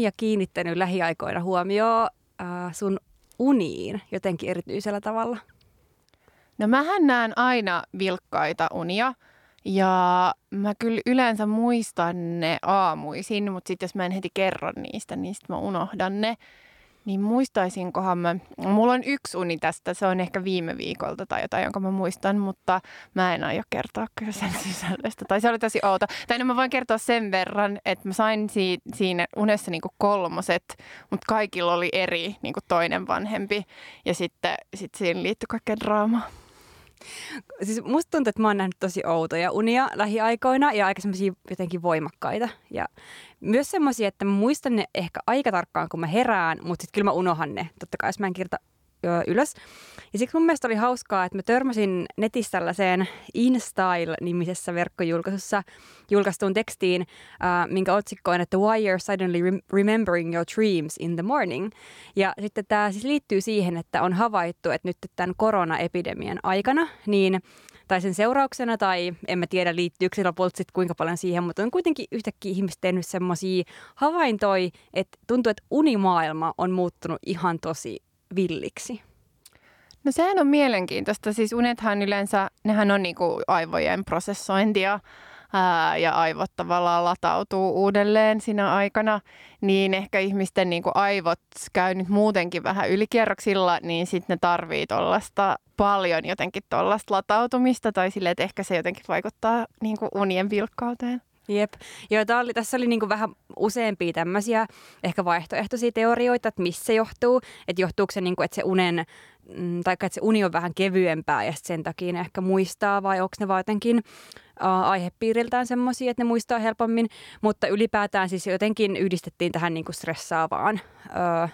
Oletko Miia kiinnittänyt lähiaikoina huomioon äh, sun uniin jotenkin erityisellä tavalla? No mähän näen aina vilkkaita unia ja mä kyllä yleensä muistan ne aamuisin, mutta sitten jos mä en heti kerro niistä, niin sitten mä unohdan ne. Niin muistaisinkohan mä, mulla on yksi uni tästä, se on ehkä viime viikolta tai jotain, jonka mä muistan, mutta mä en aio kertoa kyllä sen sisällöstä. Tai se oli tosi outo. Tai no mä voin kertoa sen verran, että mä sain si- siinä unessa niinku kolmoset, mutta kaikilla oli eri niinku toinen vanhempi. Ja sitten sit siinä liittyi kaikkea draamaa. Siis musta tuntuu, että mä oon nähnyt tosi outoja unia lähiaikoina ja aika semmoisia jotenkin voimakkaita. Ja myös semmoisia, että mä muistan ne ehkä aika tarkkaan, kun mä herään, mutta sitten kyllä mä unohan ne. Totta kai, jos mä en kirjoita ylös. Ja siksi mun mielestä oli hauskaa, että mä törmäsin netissä tällaiseen InStyle-nimisessä verkkojulkaisussa julkaistuun tekstiin, äh, minkä otsikko on, että Why you're suddenly remembering your dreams in the morning. Ja sitten tämä siis liittyy siihen, että on havaittu, että nyt tämän koronaepidemian aikana, niin tai sen seurauksena, tai en mä tiedä liittyykö se lopulta kuinka paljon siihen, mutta on kuitenkin yhtäkkiä ihmiset tehnyt semmoisia havaintoja, että tuntuu, että unimaailma on muuttunut ihan tosi villiksi? No sehän on mielenkiintoista. Siis unethan yleensä, nehän on niinku aivojen prosessointia ää, ja aivot tavallaan latautuu uudelleen siinä aikana, niin ehkä ihmisten niinku aivot käy nyt muutenkin vähän ylikierroksilla, niin sitten ne tarvii tuollaista paljon jotenkin tuollaista latautumista tai sille, että ehkä se jotenkin vaikuttaa niinku unien vilkkauteen. Jep. Joo, oli, tässä oli niinku vähän useampia tämmöisiä ehkä vaihtoehtoisia teorioita, että missä se johtuu. Että johtuuko se, niinku, että se unen, mm, tai että se uni on vähän kevyempää ja sen takia ne ehkä muistaa, vai onko ne vaan jotenkin aihepiiriltään semmoisia, että ne muistaa helpommin. Mutta ylipäätään siis jotenkin yhdistettiin tähän niinku stressaavaan uh,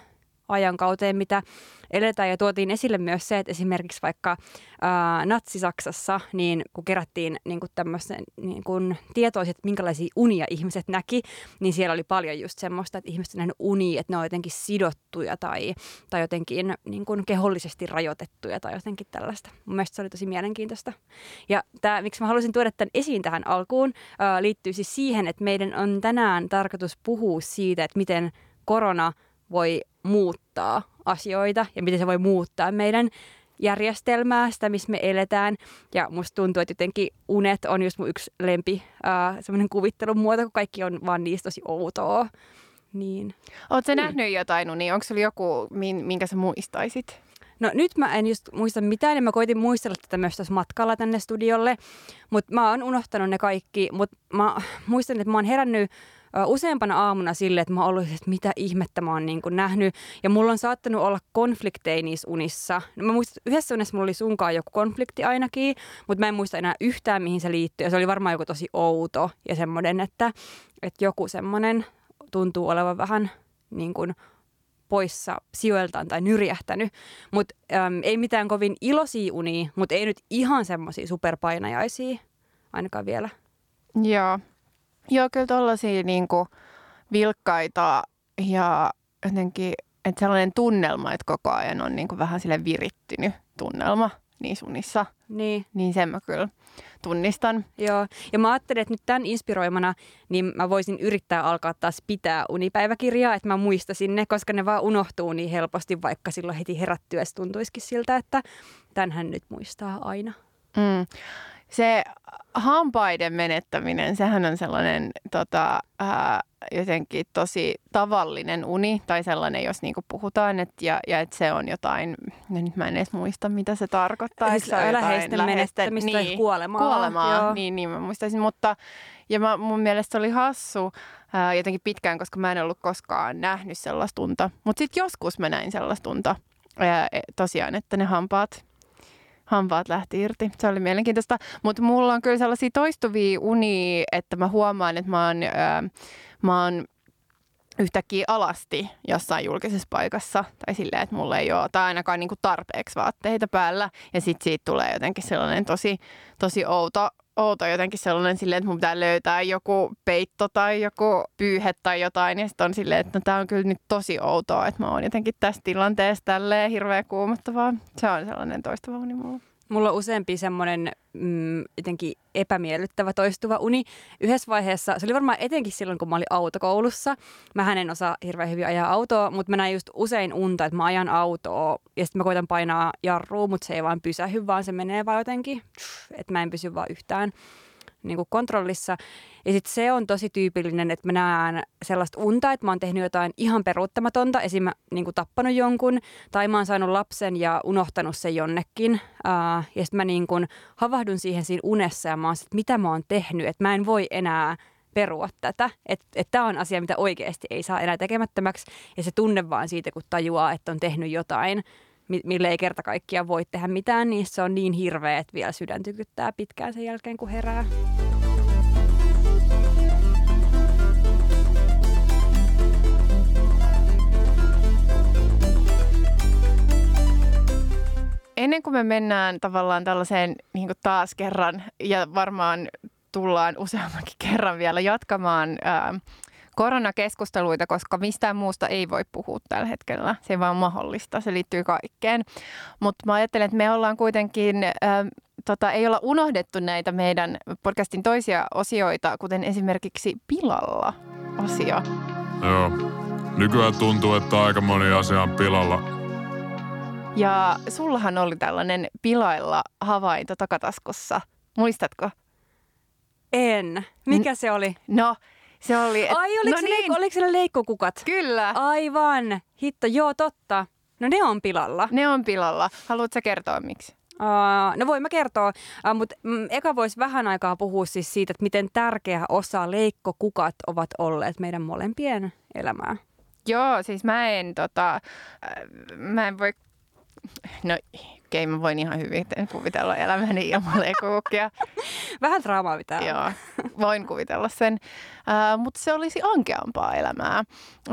ajankauteen, mitä eletään. Ja tuotiin esille myös se, että esimerkiksi vaikka ää, Natsi-Saksassa, niin kun kerättiin niin kuin tämmöisen niin kuin tietoiset, minkälaisia unia ihmiset näki, niin siellä oli paljon just semmoista, että ihmiset on unia, että ne on jotenkin sidottuja tai, tai jotenkin niin kuin kehollisesti rajoitettuja tai jotenkin tällaista. Mun mielestä se oli tosi mielenkiintoista. Ja tämä, miksi mä halusin tuoda tämän esiin tähän alkuun, ää, liittyy siis siihen, että meidän on tänään tarkoitus puhua siitä, että miten korona voi muuttaa asioita ja miten se voi muuttaa meidän järjestelmää, sitä missä me eletään. Ja musta tuntuu, että jotenkin unet on just mun yksi lempi äh, semmoinen kuvittelun muoto, kun kaikki on vaan niistä tosi outoa. Niin. Oletko mm. nähnyt jotain unia? Onko sulla joku, minkä sä muistaisit? No nyt mä en just muista mitään, ja mä koitin muistella tätä myös tässä matkalla tänne studiolle, mutta mä oon unohtanut ne kaikki, mutta mä muistan, että mä oon herännyt useampana aamuna sille, että mä oon ollut, että mitä ihmettä mä oon niin kuin nähnyt. Ja mulla on saattanut olla konflikteja niissä unissa. No mä muistan, yhdessä unessa mulla oli sunkaan joku konflikti ainakin, mutta mä en muista enää yhtään, mihin se liittyy. Ja se oli varmaan joku tosi outo ja semmoinen, että, että joku semmoinen tuntuu olevan vähän niin kuin poissa sijoiltaan tai nyrjähtänyt. Mutta ei mitään kovin iloisia unia, mutta ei nyt ihan semmoisia superpainajaisia ainakaan vielä. Joo, Joo, kyllä tuollaisia niin vilkkaita ja jotenkin, että sellainen tunnelma, että koko ajan on niin kuin vähän sille virittynyt tunnelma niissä unissa. Niin. Niin sen mä kyllä tunnistan. Joo, ja mä ajattelin, että nyt tämän inspiroimana, niin mä voisin yrittää alkaa taas pitää unipäiväkirjaa, että mä muistasin ne, koska ne vaan unohtuu niin helposti, vaikka silloin heti herättyä tuntuisikin siltä, että tämänhän nyt muistaa aina. Mm se hampaiden menettäminen, sehän on sellainen tota, ää, jotenkin tosi tavallinen uni tai sellainen, jos niinku puhutaan, et, ja, ja että se on jotain, ja nyt mä en edes muista, mitä se tarkoittaa. Siis se on läheisten menettämistä niin, tai kuolemaa. Kuolemaa, Joo. niin, niin mä muistaisin, mutta ja mä, mun mielestä oli hassu ää, jotenkin pitkään, koska mä en ollut koskaan nähnyt sellaista unta, mutta sitten joskus mä näin sellaista unta, ää, e, tosiaan, että ne hampaat hampaat lähti irti. Se oli mielenkiintoista. Mutta mulla on kyllä sellaisia toistuvia unia, että mä huomaan, että mä oon, ää, mä oon yhtäkkiä alasti jossain julkisessa paikassa. Tai silleen, että mulla ei ole tai ainakaan niinku tarpeeksi vaatteita päällä. Ja sitten siitä tulee jotenkin sellainen tosi, tosi outo outo jotenkin sellainen silleen, että mun pitää löytää joku peitto tai joku pyyhe tai jotain. Ja sitten on silleen, että no, tämä on kyllä nyt tosi outoa, että mä oon jotenkin tässä tilanteessa tälleen hirveän kuumottavaa. Se on sellainen toistava uni mulla. Mulla on useampi semmoinen mm, jotenkin epämiellyttävä toistuva uni. Yhdessä vaiheessa, se oli varmaan etenkin silloin, kun mä olin autokoulussa. Mä en osaa hirveän hyvin ajaa autoa, mutta mä näin just usein unta, että mä ajan autoa ja sitten mä koitan painaa jarrua, mutta se ei vaan pysähy, vaan se menee vaan jotenkin, että mä en pysy vaan yhtään niin kuin kontrollissa. Ja sitten se on tosi tyypillinen, että mä näen sellaista unta, että mä oon tehnyt jotain ihan peruuttamatonta, esim. Niin kuin tappanut jonkun, tai mä oon saanut lapsen ja unohtanut sen jonnekin. Uh, ja sitten mä niin kuin havahdun siihen siinä unessa ja mä oon sit, mitä mä oon tehnyt, että mä en voi enää perua tätä. Että et tämä on asia, mitä oikeasti ei saa enää tekemättömäksi. Ja se tunne vaan siitä, kun tajuaa, että on tehnyt jotain, mille ei kerta kaikkiaan voi tehdä mitään, niin se on niin hirveä, että vielä sydän tykyttää pitkään sen jälkeen, kun herää. Ennen kuin me mennään tavallaan tällaiseen niin taas kerran ja varmaan tullaan useammankin kerran vielä jatkamaan ää, koronakeskusteluita, koska mistään muusta ei voi puhua tällä hetkellä. Se ei vaan mahdollista, se liittyy kaikkeen. Mutta mä ajattelen, että me ollaan kuitenkin, äh, tota, ei olla unohdettu näitä meidän podcastin toisia osioita, kuten esimerkiksi pilalla osio. Joo, nykyään tuntuu, että aika moni asia on pilalla. Ja sullahan oli tällainen pilailla havainto takataskussa. Muistatko? En. Mikä se oli? No, se oli... Et, Ai, oliko, no se niin. leikko, oliko siellä leikkokukat? Kyllä. Aivan. Hitto, joo, totta. No ne on pilalla. Ne on pilalla. Haluatko kertoa miksi? Uh, no voin mä kertoa, uh, mutta mm, eka voisi vähän aikaa puhua siis siitä, että miten tärkeä osa leikkokukat ovat olleet meidän molempien elämää. Joo, siis mä en, tota, äh, mä en voi, no okei, mä voin ihan hyvin kuvitella elämäni ilman leikokukkia. Vähän draamaa pitää Joo, voin kuvitella sen. Uh, mutta se olisi ankeampaa elämää.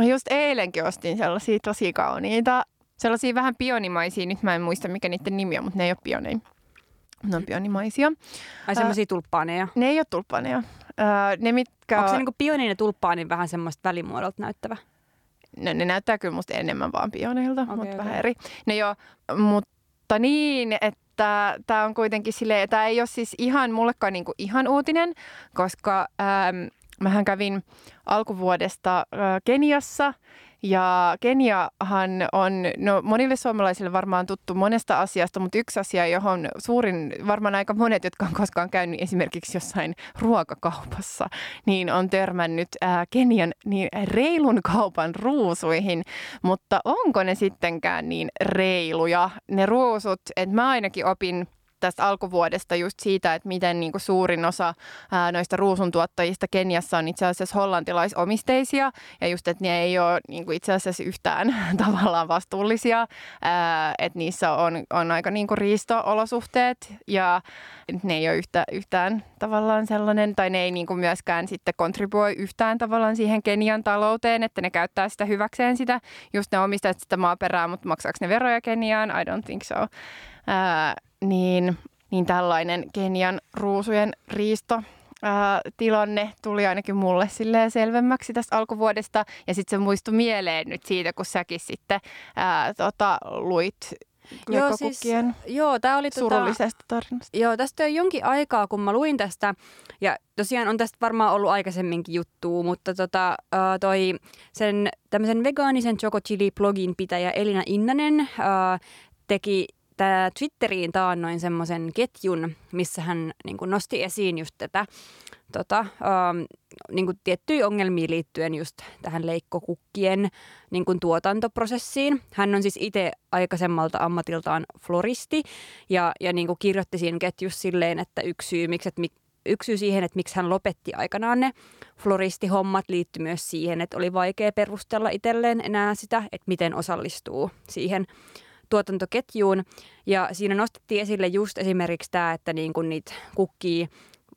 Just eilenkin ostin sellaisia tosi kauniita, sellaisia vähän pionimaisia, nyt mä en muista mikä niiden nimi on, mutta ne ei ole pioneja. Ne on pionimaisia. Ai semmoisia tulppaaneja. Ne ei ole tulppaaneja. Ne mitkä... Onko se niinku pioniin ja tulppaanin vähän semmoista välimuodolta näyttävä? No, ne näyttää kyllä musta enemmän vaan pioneilta, okay, mutta okay. vähän eri. No joo, mutta niin, että tämä on kuitenkin silleen, tämä ei ole siis ihan mullekaan niinku ihan uutinen, koska ähm, mähän kävin alkuvuodesta äh, Keniassa ja Keniahan on no, monille suomalaisille varmaan tuttu monesta asiasta, mutta yksi asia, johon suurin, varmaan aika monet, jotka on koskaan käynyt esimerkiksi jossain ruokakaupassa, niin on törmännyt ää, Kenian niin reilun kaupan ruusuihin. Mutta onko ne sittenkään niin reiluja, ne ruusut? Että mä ainakin opin tästä alkuvuodesta just siitä, että miten niin kuin suurin osa ää, noista ruusuntuottajista Keniassa on itse asiassa hollantilaisomisteisia ja just, että ne ei ole niin kuin itse asiassa yhtään tavallaan vastuullisia, ää, että niissä on, on aika niin kuin riisto-olosuhteet ja ne ei ole yhtä, yhtään tavallaan sellainen, tai ne ei niin kuin myöskään sitten kontribuoi yhtään tavallaan siihen Kenian talouteen, että ne käyttää sitä hyväkseen sitä, just ne omistajat sitä maaperää, mutta maksaako ne veroja Keniaan? I don't think so. Ää, niin, niin tällainen Kenian ruusujen riisto ää, tilanne tuli ainakin mulle silleen selvemmäksi tästä alkuvuodesta. Ja sitten se muistui mieleen nyt siitä, kun säkin sitten ää, tota, luit Joo, siis, joo, tää oli surullisesta tota, tarinasta. Joo, tästä on jonkin aikaa, kun mä luin tästä, ja tosiaan on tästä varmaan ollut aikaisemminkin juttua, mutta tota, toi sen tämmöisen vegaanisen Choco Chili-blogin pitäjä Elina Innanen uh, teki tämä Twitteriin taannoin semmoisen ketjun, missä hän niin kuin nosti esiin just tätä tota, ähm, niin kuin tiettyjä ongelmia liittyen just tähän leikkokukkien niin kuin tuotantoprosessiin. Hän on siis itse aikaisemmalta ammatiltaan floristi ja, ja niin kuin kirjoitti siinä ketjussa silleen, että yksi syy, miksi, että yksi syy siihen, että miksi hän lopetti aikanaan ne floristihommat liittyi myös siihen, että oli vaikea perustella itselleen enää sitä, että miten osallistuu siihen tuotantoketjuun. Ja siinä nostettiin esille just esimerkiksi tämä, että niin kuin niitä kukkia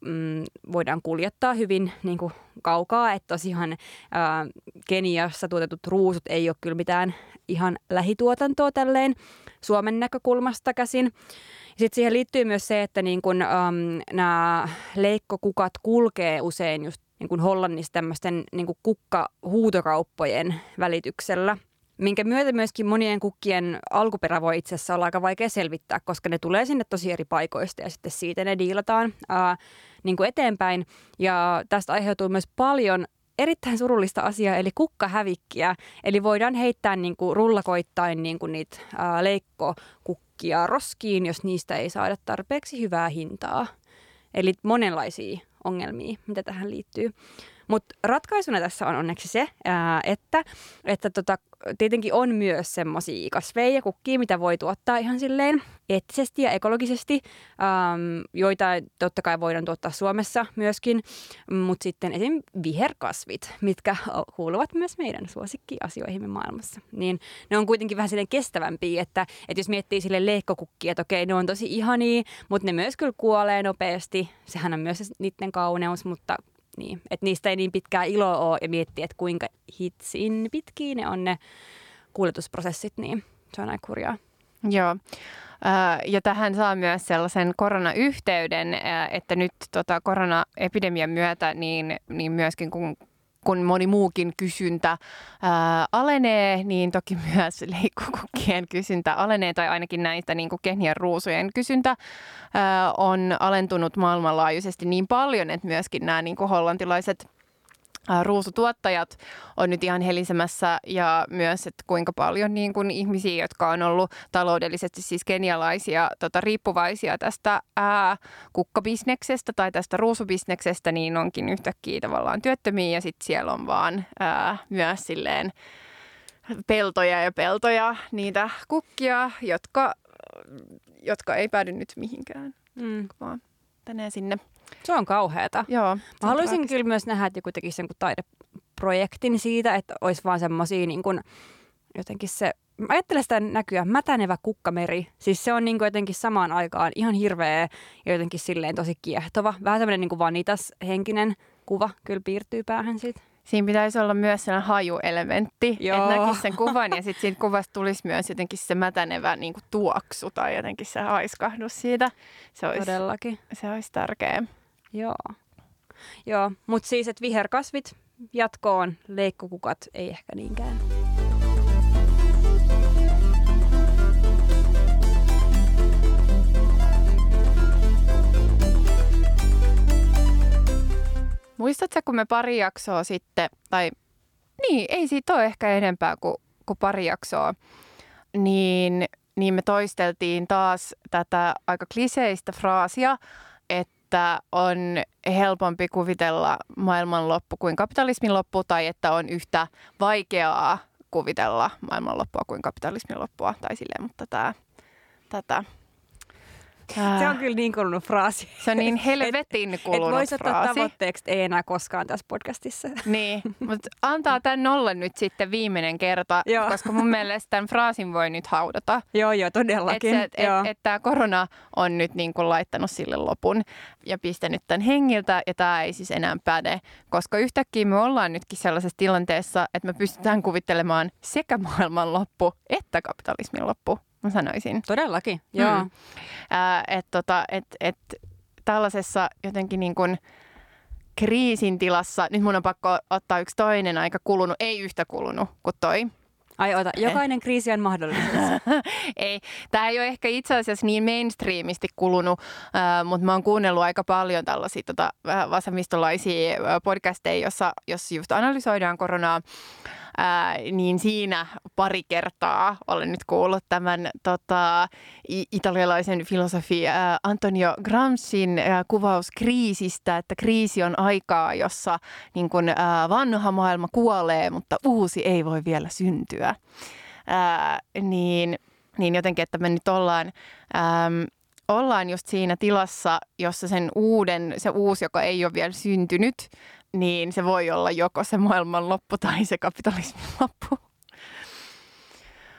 mm, voidaan kuljettaa hyvin niin kuin kaukaa. Että tosiaan ää, Keniassa tuotetut ruusut ei ole kyllä mitään ihan lähituotantoa tälleen Suomen näkökulmasta käsin. Sitten siihen liittyy myös se, että niin kun, äm, nämä leikkokukat kulkee usein just niin kuin Hollannissa tämmöisten niin kuin kukkahuutokauppojen välityksellä – minkä myötä myöskin monien kukkien alkuperä voi itse asiassa olla aika vaikea selvittää, koska ne tulee sinne tosi eri paikoista ja sitten siitä ne diilataan ää, niin kuin eteenpäin. Ja tästä aiheutuu myös paljon erittäin surullista asiaa, eli kukkahävikkiä. Eli voidaan heittää niin kuin rullakoittain niin kuin niitä ää, leikkokukkia roskiin, jos niistä ei saada tarpeeksi hyvää hintaa. Eli monenlaisia ongelmia, mitä tähän liittyy. Mutta ratkaisuna tässä on onneksi se, että, että tota, tietenkin on myös semmoisia kasveja ja kukkia, mitä voi tuottaa ihan silleen eettisesti ja ekologisesti, äm, joita totta kai voidaan tuottaa Suomessa myöskin, mutta sitten esim. viherkasvit, mitkä kuuluvat myös meidän suosikkiasioihimme maailmassa. Niin ne on kuitenkin vähän silleen kestävämpiä, että, että jos miettii sille leikkokukkia, että okei, ne on tosi ihania, mutta ne myös kyllä kuolee nopeasti. Sehän on myös niiden kauneus, mutta niin, että niistä ei niin pitkää iloa ole ja miettiä, että kuinka hitsin pitkiä ne on ne kuljetusprosessit, niin se on aika kurjaa. Joo. Ja tähän saa myös sellaisen koronayhteyden, että nyt tota koronaepidemian myötä niin, niin myöskin kun kun moni muukin kysyntä ää, alenee, niin toki myös leikkukukkien kysyntä alenee, tai ainakin näistä niin kuin Kenian ruusujen kysyntä ää, on alentunut maailmanlaajuisesti niin paljon, että myöskin nämä niin kuin hollantilaiset ruusutuottajat on nyt ihan helisemässä ja myös, että kuinka paljon niin kuin ihmisiä, jotka on ollut taloudellisesti siis kenialaisia tota, riippuvaisia tästä ää, kukkabisneksestä tai tästä ruusubisneksestä, niin onkin yhtäkkiä tavallaan työttömiä ja sitten siellä on vaan ää, myös silleen peltoja ja peltoja, niitä kukkia, jotka, jotka ei päädy nyt mihinkään, mm. vaan tänne sinne. Se on kauheata. Joo. Mä haluaisin traagista. kyllä myös nähdä, että joku tekisi jonkun taideprojektin siitä, että olisi vaan semmoisia niin kuin, jotenkin se Mä ajattelen sitä näkyä mätänevä kukkameri. Siis se on niin kuin jotenkin samaan aikaan ihan hirveä ja jotenkin silleen tosi kiehtova. Vähän semmoinen niin vanitas henkinen kuva kyllä piirtyy päähän siitä. Siinä pitäisi olla myös sellainen hajuelementti, Joo. että näkisi sen kuvan ja sitten siitä kuvasta tulisi myös jotenkin se mätänevä niin kuin tuoksu tai jotenkin se haiskahdus siitä. Se olisi, Todellakin. Se olisi tärkeä. Joo. Joo, mutta siis, että viherkasvit jatkoon, leikkokukat ei ehkä niinkään. Muistatko, kun me pari jaksoa sitten, tai niin, ei siitä ole ehkä enempää kuin, kuin pari jaksoa, niin, niin me toisteltiin taas tätä aika kliseistä fraasia, että on helpompi kuvitella maailmanloppu kuin kapitalismin loppu, tai että on yhtä vaikeaa kuvitella maailmanloppua kuin kapitalismin loppua, tai silleen, mutta tämä, tätä se on kyllä niin kulunut fraasi. Se on niin helvetin kulunut et, et voisi ottaa tavoitteeksi, ei enää koskaan tässä podcastissa. Niin, mutta antaa tämän olla nyt sitten viimeinen kerta, joo. koska mun mielestä tämän fraasin voi nyt haudata. Joo, joo, todellakin. Että et, et, et tämä korona on nyt niin kuin laittanut sille lopun ja pistänyt tämän hengiltä ja tämä ei siis enää päde, koska yhtäkkiä me ollaan nytkin sellaisessa tilanteessa, että me pystytään kuvittelemaan sekä maailman loppu että kapitalismin loppu mä sanoisin. Todellakin, joo. Mm. Että tota, et, et, tällaisessa jotenkin niin kuin kriisin tilassa, nyt mun on pakko ottaa yksi toinen aika kulunut, ei yhtä kulunut kuin toi. Ai ota, jokainen kriisi on mahdollisuus. ei, tämä ei ole ehkä itse asiassa niin mainstreamisti kulunut, äh, mutta mä oon kuunnellut aika paljon tällaisia tota, vasemmistolaisia podcasteja, jossa, jossa just analysoidaan koronaa ää, niin siinä pari kertaa olen nyt kuullut tämän tota, italialaisen filosofi ää, Antonio Gramscin ää, kuvaus kriisistä, että kriisi on aikaa, jossa niin kun, ää, vanha maailma kuolee, mutta uusi ei voi vielä syntyä. Ää, niin, niin jotenkin, että me nyt ollaan... Ää, ollaan just siinä tilassa, jossa sen uuden, se uusi, joka ei ole vielä syntynyt, niin se voi olla joko se maailman loppu tai se kapitalismin loppu.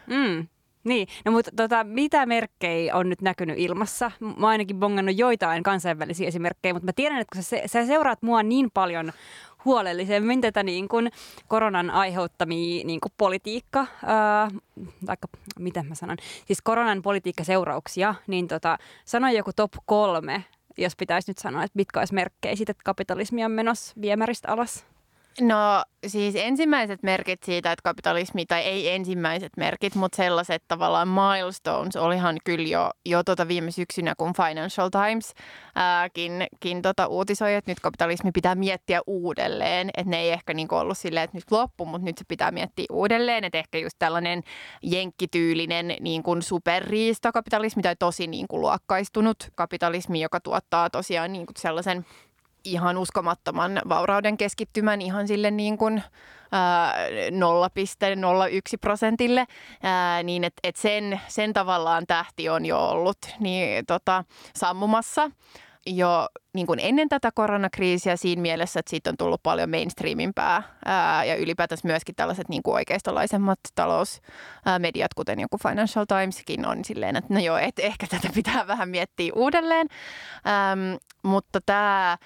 Mm. Niin, no mutta tota, mitä merkkejä on nyt näkynyt ilmassa? Mä ainakin bongannut joitain kansainvälisiä esimerkkejä, mutta mä tiedän, että kun sä, sä seuraat mua niin paljon huolellisemmin tätä niin kuin koronan aiheuttamia niin kuin politiikka, ää, taikka miten mä sanon, siis koronan politiikkaseurauksia, niin tota, sano joku top kolme jos pitäisi nyt sanoa, että mitkä olisi merkkejä siitä, että kapitalismi on menossa viemäristä alas? No siis ensimmäiset merkit siitä, että kapitalismi, tai ei ensimmäiset merkit, mutta sellaiset tavallaan milestones olihan kyllä jo, jo tota viime syksynä, kun Financial Times ääkin, kin tota uutisoi, että nyt kapitalismi pitää miettiä uudelleen. Että ne ei ehkä niinku ollut silleen, että nyt loppu, mutta nyt se pitää miettiä uudelleen. Että ehkä just tällainen jenkkityylinen niin kuin superriistakapitalismi tai tosi niin kuin luokkaistunut kapitalismi, joka tuottaa tosiaan niin kuin sellaisen – ihan uskomattoman vaurauden keskittymän ihan sille niin kuin, ää, 0,01 prosentille, niin että et sen, sen tavallaan tähti on jo ollut niin, tota, sammumassa jo niin kuin ennen tätä koronakriisiä siinä mielessä, että siitä on tullut paljon mainstreamimpää ää, ja ylipäätänsä myöskin tällaiset niin kuin oikeistolaisemmat talousmediat, kuten joku Financial Timeskin on silleen, että no joo, et ehkä tätä pitää vähän miettiä uudelleen, ähm, mutta tämä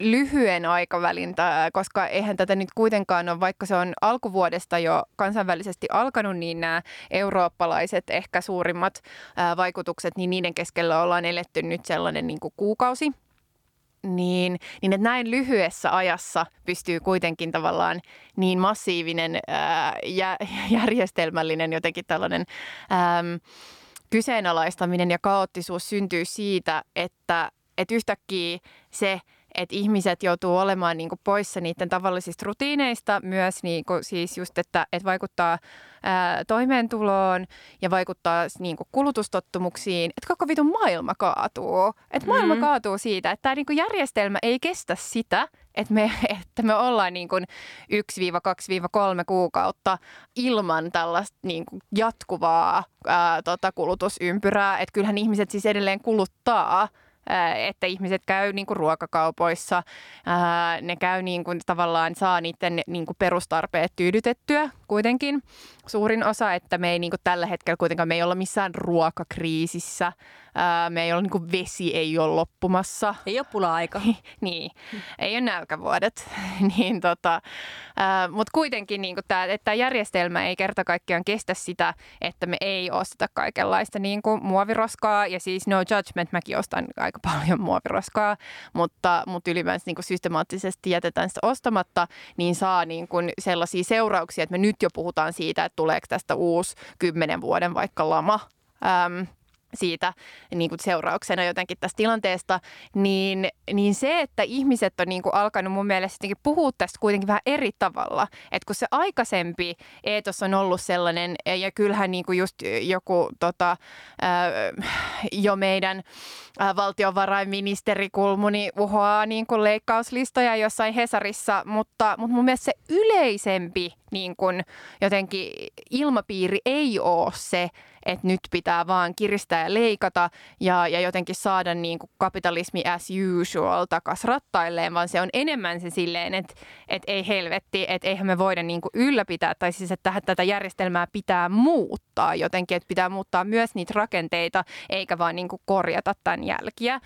lyhyen aikavälin, koska eihän tätä nyt kuitenkaan ole, vaikka se on alkuvuodesta jo kansainvälisesti alkanut, niin nämä eurooppalaiset ehkä suurimmat vaikutukset, niin niiden keskellä ollaan eletty nyt sellainen niin kuin kuukausi. Niin, niin että näin lyhyessä ajassa pystyy kuitenkin tavallaan niin massiivinen jä, järjestelmällinen jotenkin tällainen ää, kyseenalaistaminen ja kaoottisuus syntyy siitä, että, että yhtäkkiä se – että ihmiset joutuu olemaan niin kuin poissa niiden tavallisista rutiineista myös niin kuin siis just, että, että vaikuttaa ää, toimeentuloon ja vaikuttaa niin kuin kulutustottumuksiin, että koko vitun maailma kaatuu. Että maailma mm. kaatuu siitä, että tämä niin kuin järjestelmä ei kestä sitä, että me, että me ollaan niin kuin 1-2-3 kuukautta ilman tällaista niin kuin jatkuvaa ää, tota, kulutusympyrää. Että kyllähän ihmiset siis edelleen kuluttaa – että ihmiset käy niin kuin ruokakaupoissa, ne käy niin kuin, tavallaan saa niiden niin kuin perustarpeet tyydytettyä kuitenkin. Suurin osa, että me ei niin kuin tällä hetkellä kuitenkaan, me ei olla missään ruokakriisissä, me ei ole niin kuin vesi ei ole loppumassa. Ei ole pula-aika. niin, ei ole nälkävuodet. niin, tota, Mutta kuitenkin niin tämä, että tämä järjestelmä ei kerta kaikkiaan kestä sitä, että me ei osteta kaikenlaista niin kuin muoviroskaa. Ja siis no judgment, mäkin ostan aika paljon muoviroskaa, mutta, mutta ylipäänsä niin kuin systemaattisesti jätetään sitä ostamatta, niin saa niin kuin sellaisia seurauksia, että me nyt jo puhutaan siitä, että tuleeko tästä uusi kymmenen vuoden vaikka lama. Ähm, siitä niin kuin seurauksena jotenkin tästä tilanteesta, niin, niin se, että ihmiset on niin kuin alkanut mun mielestä puhua tästä kuitenkin vähän eri tavalla. Että kun se aikaisempi eetos on ollut sellainen, ja kyllähän niin kuin just joku tota, jo meidän valtiovarainministeri Kulmuni uhoaa niin kuin leikkauslistoja jossain Hesarissa, mutta, mutta mun mielestä se yleisempi niin kuin jotenkin ilmapiiri ei ole se, että nyt pitää vaan kiristää ja leikata ja, ja jotenkin saada niin kuin kapitalismi as usual takas rattailleen, vaan se on enemmän se silleen, että, että ei helvetti, että eihän me voida niin kuin ylläpitää, tai siis että tätä järjestelmää pitää muuttaa jotenkin, että pitää muuttaa myös niitä rakenteita, eikä vaan niin kuin korjata tämän jälkiä.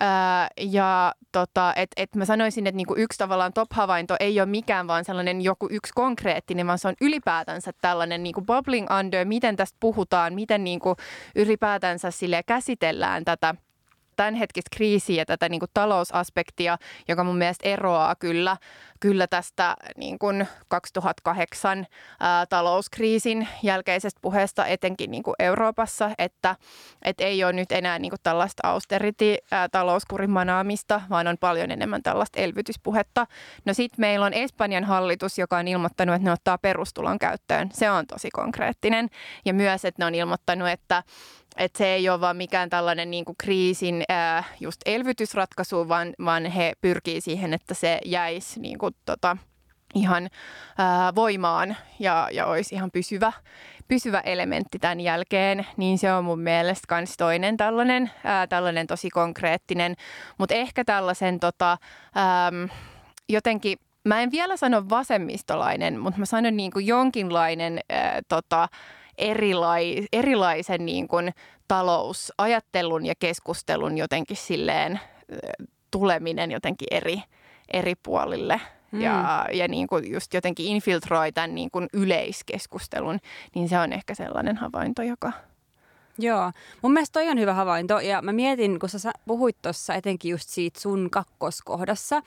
Ää, ja tota, että et mä sanoisin, että niin kuin yksi tavallaan top-havainto ei ole mikään vaan sellainen joku yksi konkreettinen, vaan se on ylipäätänsä tällainen niin kuin bubbling under, miten tästä puhutaan, miten niin kuin ylipäätänsä sille käsitellään tätä tämänhetkistä kriisiä ja tätä niin kuin talousaspektia, joka mun mielestä eroaa kyllä, kyllä tästä niin kuin 2008 ää, talouskriisin jälkeisestä puheesta etenkin niin kuin Euroopassa, että et ei ole nyt enää niin kuin tällaista austerity talouskurin manaamista, vaan on paljon enemmän tällaista elvytyspuhetta. No sitten meillä on Espanjan hallitus, joka on ilmoittanut, että ne ottaa perustulon käyttöön. Se on tosi konkreettinen. Ja myös, että ne on ilmoittanut, että että se ei ole vaan mikään tällainen niin kuin kriisin ää, just elvytysratkaisu, vaan, vaan he pyrkii siihen, että se jäisi niin kuin, tota, ihan ää, voimaan ja, ja olisi ihan pysyvä, pysyvä elementti tämän jälkeen, niin se on mun mielestä myös toinen tällainen, ää, tällainen tosi konkreettinen, mutta ehkä tällaisen tota, ää, jotenkin, mä en vielä sano vasemmistolainen, mutta mä sanon niin kuin jonkinlainen ää, tota, erilai, erilaisen niin kuin talousajattelun ja keskustelun jotenkin silleen tuleminen jotenkin eri, eri puolille mm. ja, ja niin kuin just jotenkin infiltroi tämän niin kuin yleiskeskustelun, niin se on ehkä sellainen havainto, joka, Joo, mun mielestä toi on hyvä havainto. Ja mä mietin, kun sä puhuit tuossa etenkin just siitä sun kakkoskohdassa,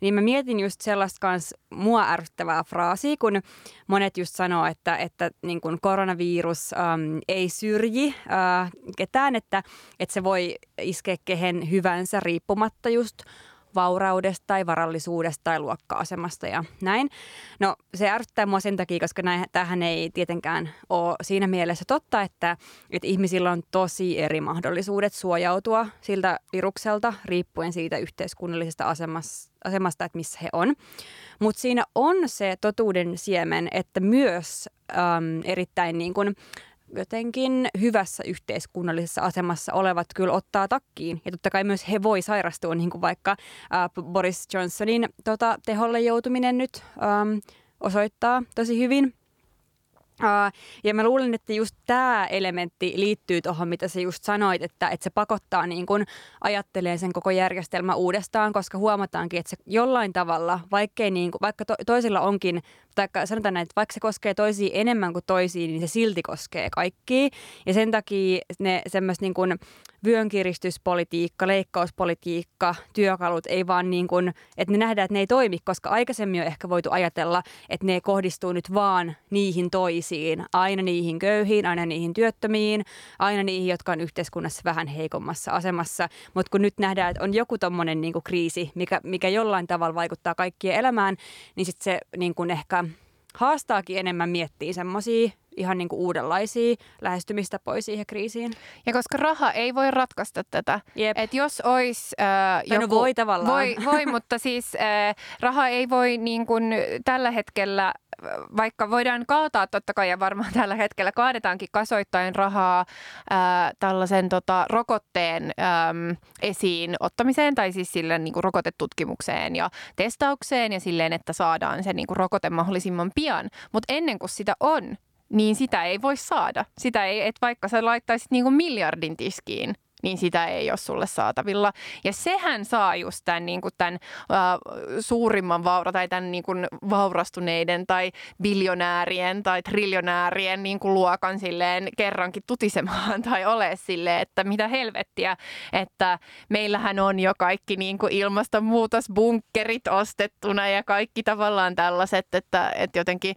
niin mä mietin just sellaista kans mua ärsyttävää fraasia, kun monet just sanoo, että, että niin kun koronavirus äm, ei syrji äh, ketään, että, että se voi iskeä kehen hyvänsä riippumatta just vauraudesta tai varallisuudesta tai luokka-asemasta ja näin. No se ärsyttää mua sen takia, koska tähän ei tietenkään ole siinä mielessä totta, että, että ihmisillä on tosi eri mahdollisuudet suojautua siltä virukselta riippuen siitä yhteiskunnallisesta asemasta, asemasta että missä he on. Mutta siinä on se totuuden siemen, että myös äm, erittäin niin kuin, jotenkin hyvässä yhteiskunnallisessa asemassa olevat kyllä ottaa takkiin. Ja totta kai myös he voi sairastua, niin kuin vaikka äh, Boris Johnsonin tota, teholle joutuminen nyt ähm, osoittaa tosi hyvin. Ja mä luulen, että just tämä elementti liittyy tuohon, mitä sä just sanoit, että, että se pakottaa niin kun ajattelee sen koko järjestelmä uudestaan, koska huomataankin, että se jollain tavalla, vaikkei niin kuin, vaikka to, toisilla onkin, tai sanotaan näin, että vaikka se koskee toisia enemmän kuin toisia, niin se silti koskee kaikkia. Ja sen takia ne semmoista niin vyönkiristyspolitiikka, leikkauspolitiikka, työkalut ei vaan niin kuin, että ne nähdään, että ne ei toimi, koska aikaisemmin on ehkä voitu ajatella, että ne kohdistuu nyt vaan niihin toisiin, aina niihin köyhiin, aina niihin työttömiin, aina niihin, jotka on yhteiskunnassa vähän heikommassa asemassa. Mutta kun nyt nähdään, että on joku tommonen niin kuin kriisi, mikä, mikä jollain tavalla vaikuttaa kaikkien elämään, niin sitten se niin kuin ehkä haastaakin enemmän miettiä semmoisia ihan niin kuin uudenlaisia lähestymistapoja siihen kriisiin. Ja koska raha ei voi ratkaista tätä. Että jos olisi äh, no joku... No voi tavallaan. Voi, voi mutta siis äh, raha ei voi niin kuin tällä hetkellä vaikka voidaan kaataa totta kai ja varmaan tällä hetkellä kaadetaankin kasoittain rahaa ää, tällaisen tota, rokotteen äm, esiin ottamiseen tai siis sille niin kuin rokotetutkimukseen ja testaukseen ja silleen, että saadaan se niin kuin rokote mahdollisimman pian. Mutta ennen kuin sitä on, niin sitä ei voi saada. Sitä ei, että vaikka sä laittaisit niin kuin miljardin tiskiin, niin sitä ei ole sulle saatavilla. Ja sehän saa just tämän, niin kuin tämän uh, suurimman vaura tai tämän niin kuin vaurastuneiden tai biljonäärien tai triljonäärien niin kuin luokan silleen kerrankin tutisemaan tai ole sille, että mitä helvettiä, että meillähän on jo kaikki niin kuin ilmastonmuutosbunkkerit ostettuna ja kaikki tavallaan tällaiset, että, että jotenkin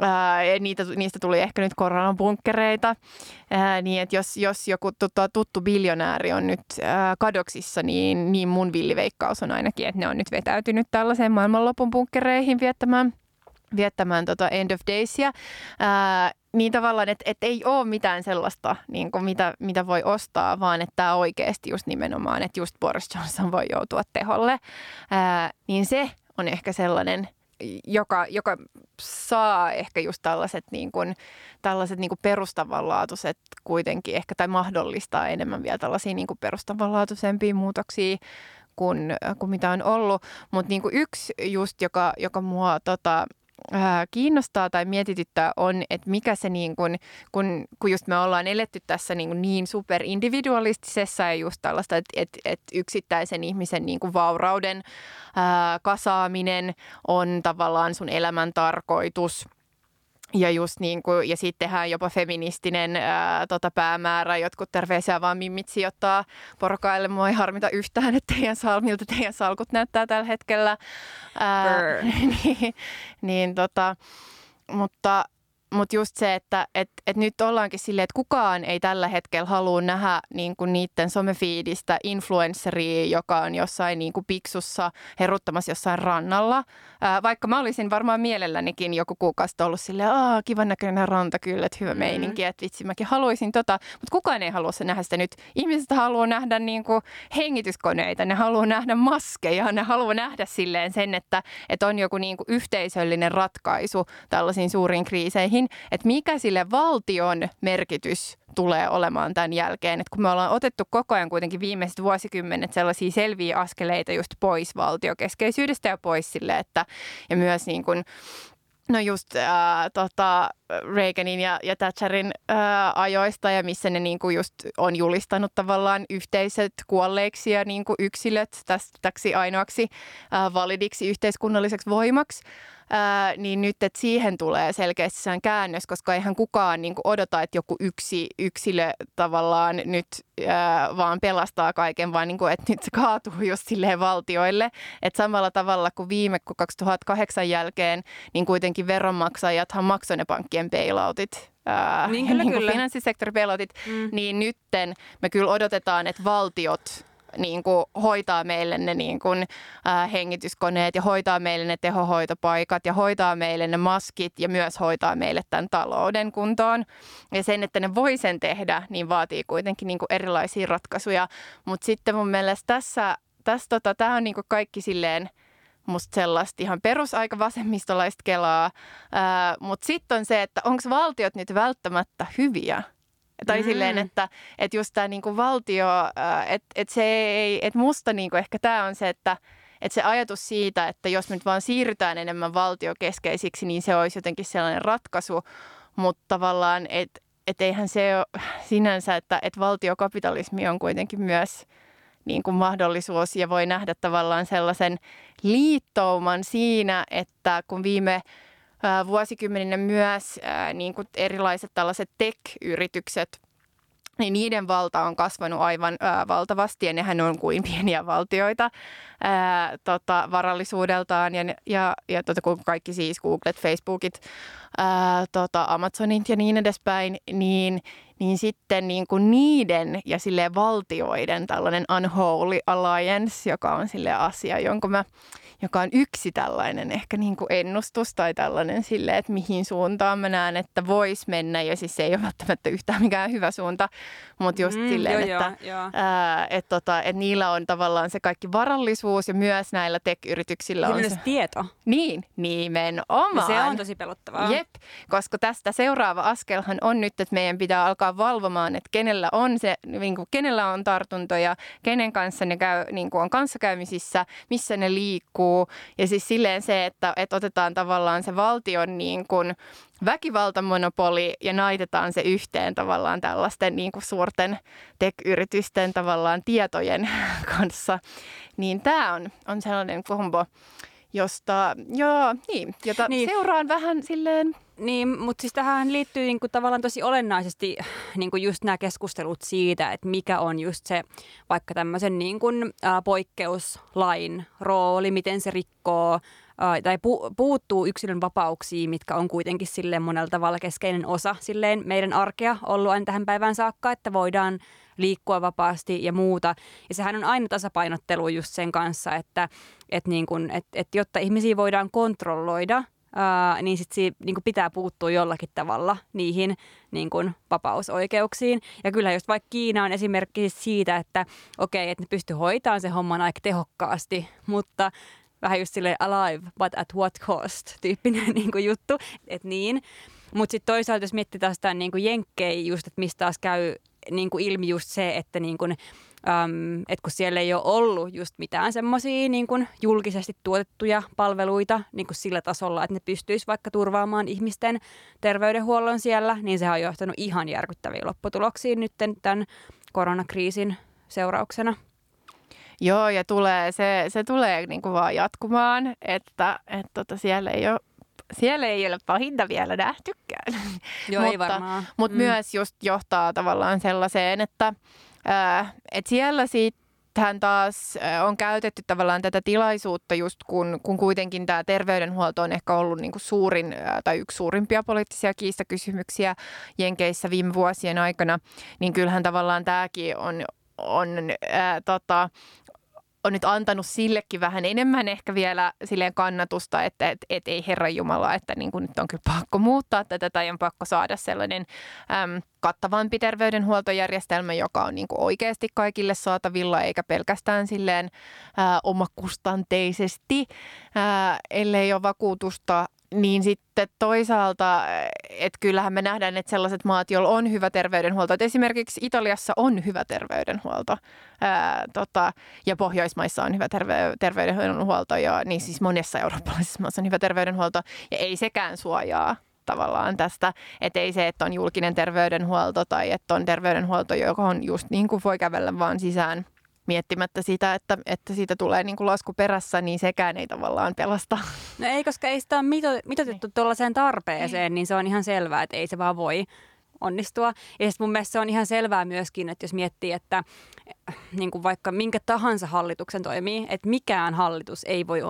uh, niitä, niistä tuli ehkä nyt koronabunkkereita, uh, niin että jos, jos joku tuttu, tuttu biljonääri miljonääri on nyt äh, kadoksissa, niin, niin mun villiveikkaus on ainakin, että ne on nyt vetäytynyt tällaiseen maailmanlopun bunkkereihin viettämään, viettämään tota end of daysia. Äh, niin tavallaan, että, että ei ole mitään sellaista, niin kuin mitä, mitä voi ostaa, vaan että tämä oikeasti just nimenomaan, että just Boris Johnson voi joutua teholle. Ää, niin se on ehkä sellainen – joka, joka saa ehkä just tällaiset, niin kuin, tällaiset niin kuin perustavanlaatuiset kuitenkin ehkä, tai mahdollistaa enemmän vielä tällaisia niin kuin perustavanlaatuisempia muutoksia kuin, kuin mitä on ollut. Mutta niin yksi just, joka, joka mua tota, kiinnostaa tai mietityttää on, että mikä se niin kuin, kun, kun just me ollaan eletty tässä niin, niin superindividualistisessa ja just tällaista, että, että, että yksittäisen ihmisen niin kuin vaurauden ää, kasaaminen on tavallaan sun elämän tarkoitus – ja just niin kuin, ja sitten tehdään jopa feministinen ää, tota päämäärä. Jotkut terveisiä vaan mimmit sijoittaa porokaille. Mua ei harmita yhtään, että teidän sal, miltä teidän salkut näyttää tällä hetkellä. Ää, niin, niin tota, mutta mutta just se, että et, et nyt ollaankin silleen, että kukaan ei tällä hetkellä halua nähdä niin kuin niiden somefiidistä influenceria, joka on jossain niin kuin piksussa heruttamassa jossain rannalla. Ää, vaikka mä olisin varmaan mielellänikin joku kuukausi ollut silleen, Aa, kivan näköinen ranta kyllä, että hyvä mm. meininki, että vitsi mäkin haluaisin tota. Mutta kukaan ei halua se nähdä sitä nyt. Ihmiset haluaa nähdä niin kuin hengityskoneita, ne haluaa nähdä maskeja, ne haluaa nähdä silleen sen, että, että on joku niin kuin yhteisöllinen ratkaisu tällaisiin suuriin kriiseihin niin, että mikä sille valtion merkitys tulee olemaan tämän jälkeen. että kun me ollaan otettu koko ajan kuitenkin viimeiset vuosikymmenet sellaisia selviä askeleita just pois valtiokeskeisyydestä ja pois sille, että ja myös niin kuin No just äh, tota, Reaganin ja, ja Thatcherin äh, ajoista ja missä ne niinku just on julistanut tavallaan yhteiset kuolleiksi ja niinku yksilöt tästä ainoaksi äh, validiksi yhteiskunnalliseksi voimaksi. Ää, niin nyt, että siihen tulee selkeästi sään käännös, koska eihän kukaan niin kuin odota, että joku yksi yksilö tavallaan nyt ää, vaan pelastaa kaiken, vaan niin kuin, että nyt se kaatuu just silleen valtioille. Että samalla tavalla kuin viime 2008 jälkeen, niin kuitenkin veronmaksajathan maksoi ne pankkien bailoutit ää, Niin, kyllä, niin kuin kyllä. finanssisektorin bailoutit, Mm. niin nytten me kyllä odotetaan, että valtiot niin kuin hoitaa meille ne niin kuin, äh, hengityskoneet ja hoitaa meille ne tehohoitopaikat ja hoitaa meille ne maskit ja myös hoitaa meille tämän talouden kuntoon. Ja sen, että ne voi sen tehdä, niin vaatii kuitenkin niin kuin erilaisia ratkaisuja. Mutta sitten mun mielestä tässä, tässä tota, tämä on niin kuin kaikki silleen musta sellaista ihan perusaika vasemmistolaista kelaa. Mutta sitten on se, että onko valtiot nyt välttämättä hyviä? Tai Mm. silleen, että, että just tämä niinku valtio, että että se ei, että musta niinku ehkä tämä on se, että että se ajatus siitä, että jos me nyt vaan siirrytään enemmän valtiokeskeisiksi, niin se olisi jotenkin sellainen ratkaisu, mutta tavallaan, että et eihän se ole sinänsä, että et valtiokapitalismi on kuitenkin myös niin kuin mahdollisuus ja voi nähdä tavallaan sellaisen liittouman siinä, että kun viime vuosikymmeninä myös niin kuin erilaiset tällaiset tech-yritykset niin niiden valta on kasvanut aivan ää, valtavasti ja nehän on kuin pieniä valtioita ää, tota, varallisuudeltaan. Ja, ja, ja tota, kun kaikki siis Googlet, Facebookit, ää, tota, Amazonit ja niin edespäin, niin, niin sitten niin kuin niiden ja sille valtioiden tällainen unholy alliance, joka on sille asia, jonka mä joka on yksi tällainen ehkä niin kuin ennustus tai tällainen sille, että mihin suuntaan mä näen, että voisi mennä. Ja siis se ei ole välttämättä yhtään mikään hyvä suunta, mutta just mm, silleen, joo, että, joo, joo. ää, et tota, et niillä on tavallaan se kaikki varallisuus ja myös näillä tech-yrityksillä Ja on myös se. tieto. Niin, Ja nimenomaan. se on tosi pelottavaa. Jep, koska tästä seuraava askelhan on nyt, että meidän pitää alkaa valvomaan, että kenellä on, se, niin kuin, kenellä on tartuntoja, kenen kanssa ne käy, niin kuin on kanssakäymisissä, missä ne liikkuu. Ja siis silleen se, että, että otetaan tavallaan se valtion niin kuin väkivaltamonopoli ja naitetaan se yhteen tavallaan tällaisten niin kuin suurten tech-yritysten tavallaan tietojen kanssa. Niin tämä on, on sellainen kombo, josta, joo, niin, jota niin. seuraan vähän silleen Niin, mutta siis tähän liittyy niinku tavallaan tosi olennaisesti niinku just nämä keskustelut siitä, että mikä on just se vaikka tämmöisen niinku, ä, poikkeuslain rooli, miten se rikkoo ä, tai pu- puuttuu yksilön vapauksiin, mitkä on kuitenkin silleen monella tavalla keskeinen osa silleen meidän arkea ollut aina tähän päivään saakka, että voidaan liikkua vapaasti ja muuta. Ja sehän on aina tasapainottelu just sen kanssa, että et niin kun, et, et jotta ihmisiä voidaan kontrolloida, ää, niin sit si, niin kun pitää puuttua jollakin tavalla niihin niin kun vapausoikeuksiin. Ja kyllä just vaikka Kiina on esimerkki siis siitä, että okei, että ne pystyy hoitamaan sen homman aika tehokkaasti, mutta vähän just silleen alive, but at what cost tyyppinen niin kuin juttu, että niin. Mutta sitten toisaalta jos miettii taas tämän niin jenkkei just, että mistä taas käy niin kuin ilmi just se, että niin kuin, äm, että kun siellä ei ole ollut just mitään semmoisia niin kuin julkisesti tuotettuja palveluita niin kuin sillä tasolla, että ne pystyisi vaikka turvaamaan ihmisten terveydenhuollon siellä, niin se on johtanut ihan järkyttäviin lopputuloksiin nyt tämän koronakriisin seurauksena. Joo, ja tulee, se, se tulee niin kuin vaan jatkumaan, että, että tota siellä, ei ole, siellä ei ole pahinta vielä nähtykään. Joo, ei Mutta- varmaan. Mutta mm. myös just johtaa tavallaan sellaiseen, että, ää, että siellä sitten taas on käytetty tavallaan tätä tilaisuutta just kun, kun kuitenkin tämä terveydenhuolto on ehkä ollut niinku suurin tai yksi suurimpia poliittisia kiistakysymyksiä Jenkeissä viime vuosien aikana, niin kyllähän tavallaan tämäkin on, on ää, tota, on nyt antanut sillekin vähän enemmän ehkä vielä silleen kannatusta, että et, et ei Herran Jumala, että niin kuin nyt on kyllä pakko muuttaa tätä tai on pakko saada sellainen äm, kattavampi terveydenhuoltojärjestelmä, joka on niin kuin oikeasti kaikille saatavilla eikä pelkästään silleen ää, omakustanteisesti, ää, ellei ole vakuutusta niin sitten toisaalta, että kyllähän me nähdään, että sellaiset maat, joilla on hyvä terveydenhuolto, että esimerkiksi Italiassa on hyvä terveydenhuolto ää, tota, ja Pohjoismaissa on hyvä terve- terveydenhuolto ja niin siis monessa eurooppalaisessa maassa on hyvä terveydenhuolto ja ei sekään suojaa tavallaan tästä, että ei se, että on julkinen terveydenhuolto tai että on terveydenhuolto, joka on just niin kuin voi kävellä vaan sisään miettimättä sitä, että, että siitä tulee niin kuin lasku perässä, niin sekään ei tavallaan pelasta. No ei, koska ei sitä ole mito, mitotettu tuollaiseen tarpeeseen, niin se on ihan selvää, että ei se vaan voi onnistua. Ja sitten mun mielestä se on ihan selvää myöskin, että jos miettii, että äh, niin kuin vaikka minkä tahansa hallituksen toimii, että mikään hallitus ei voi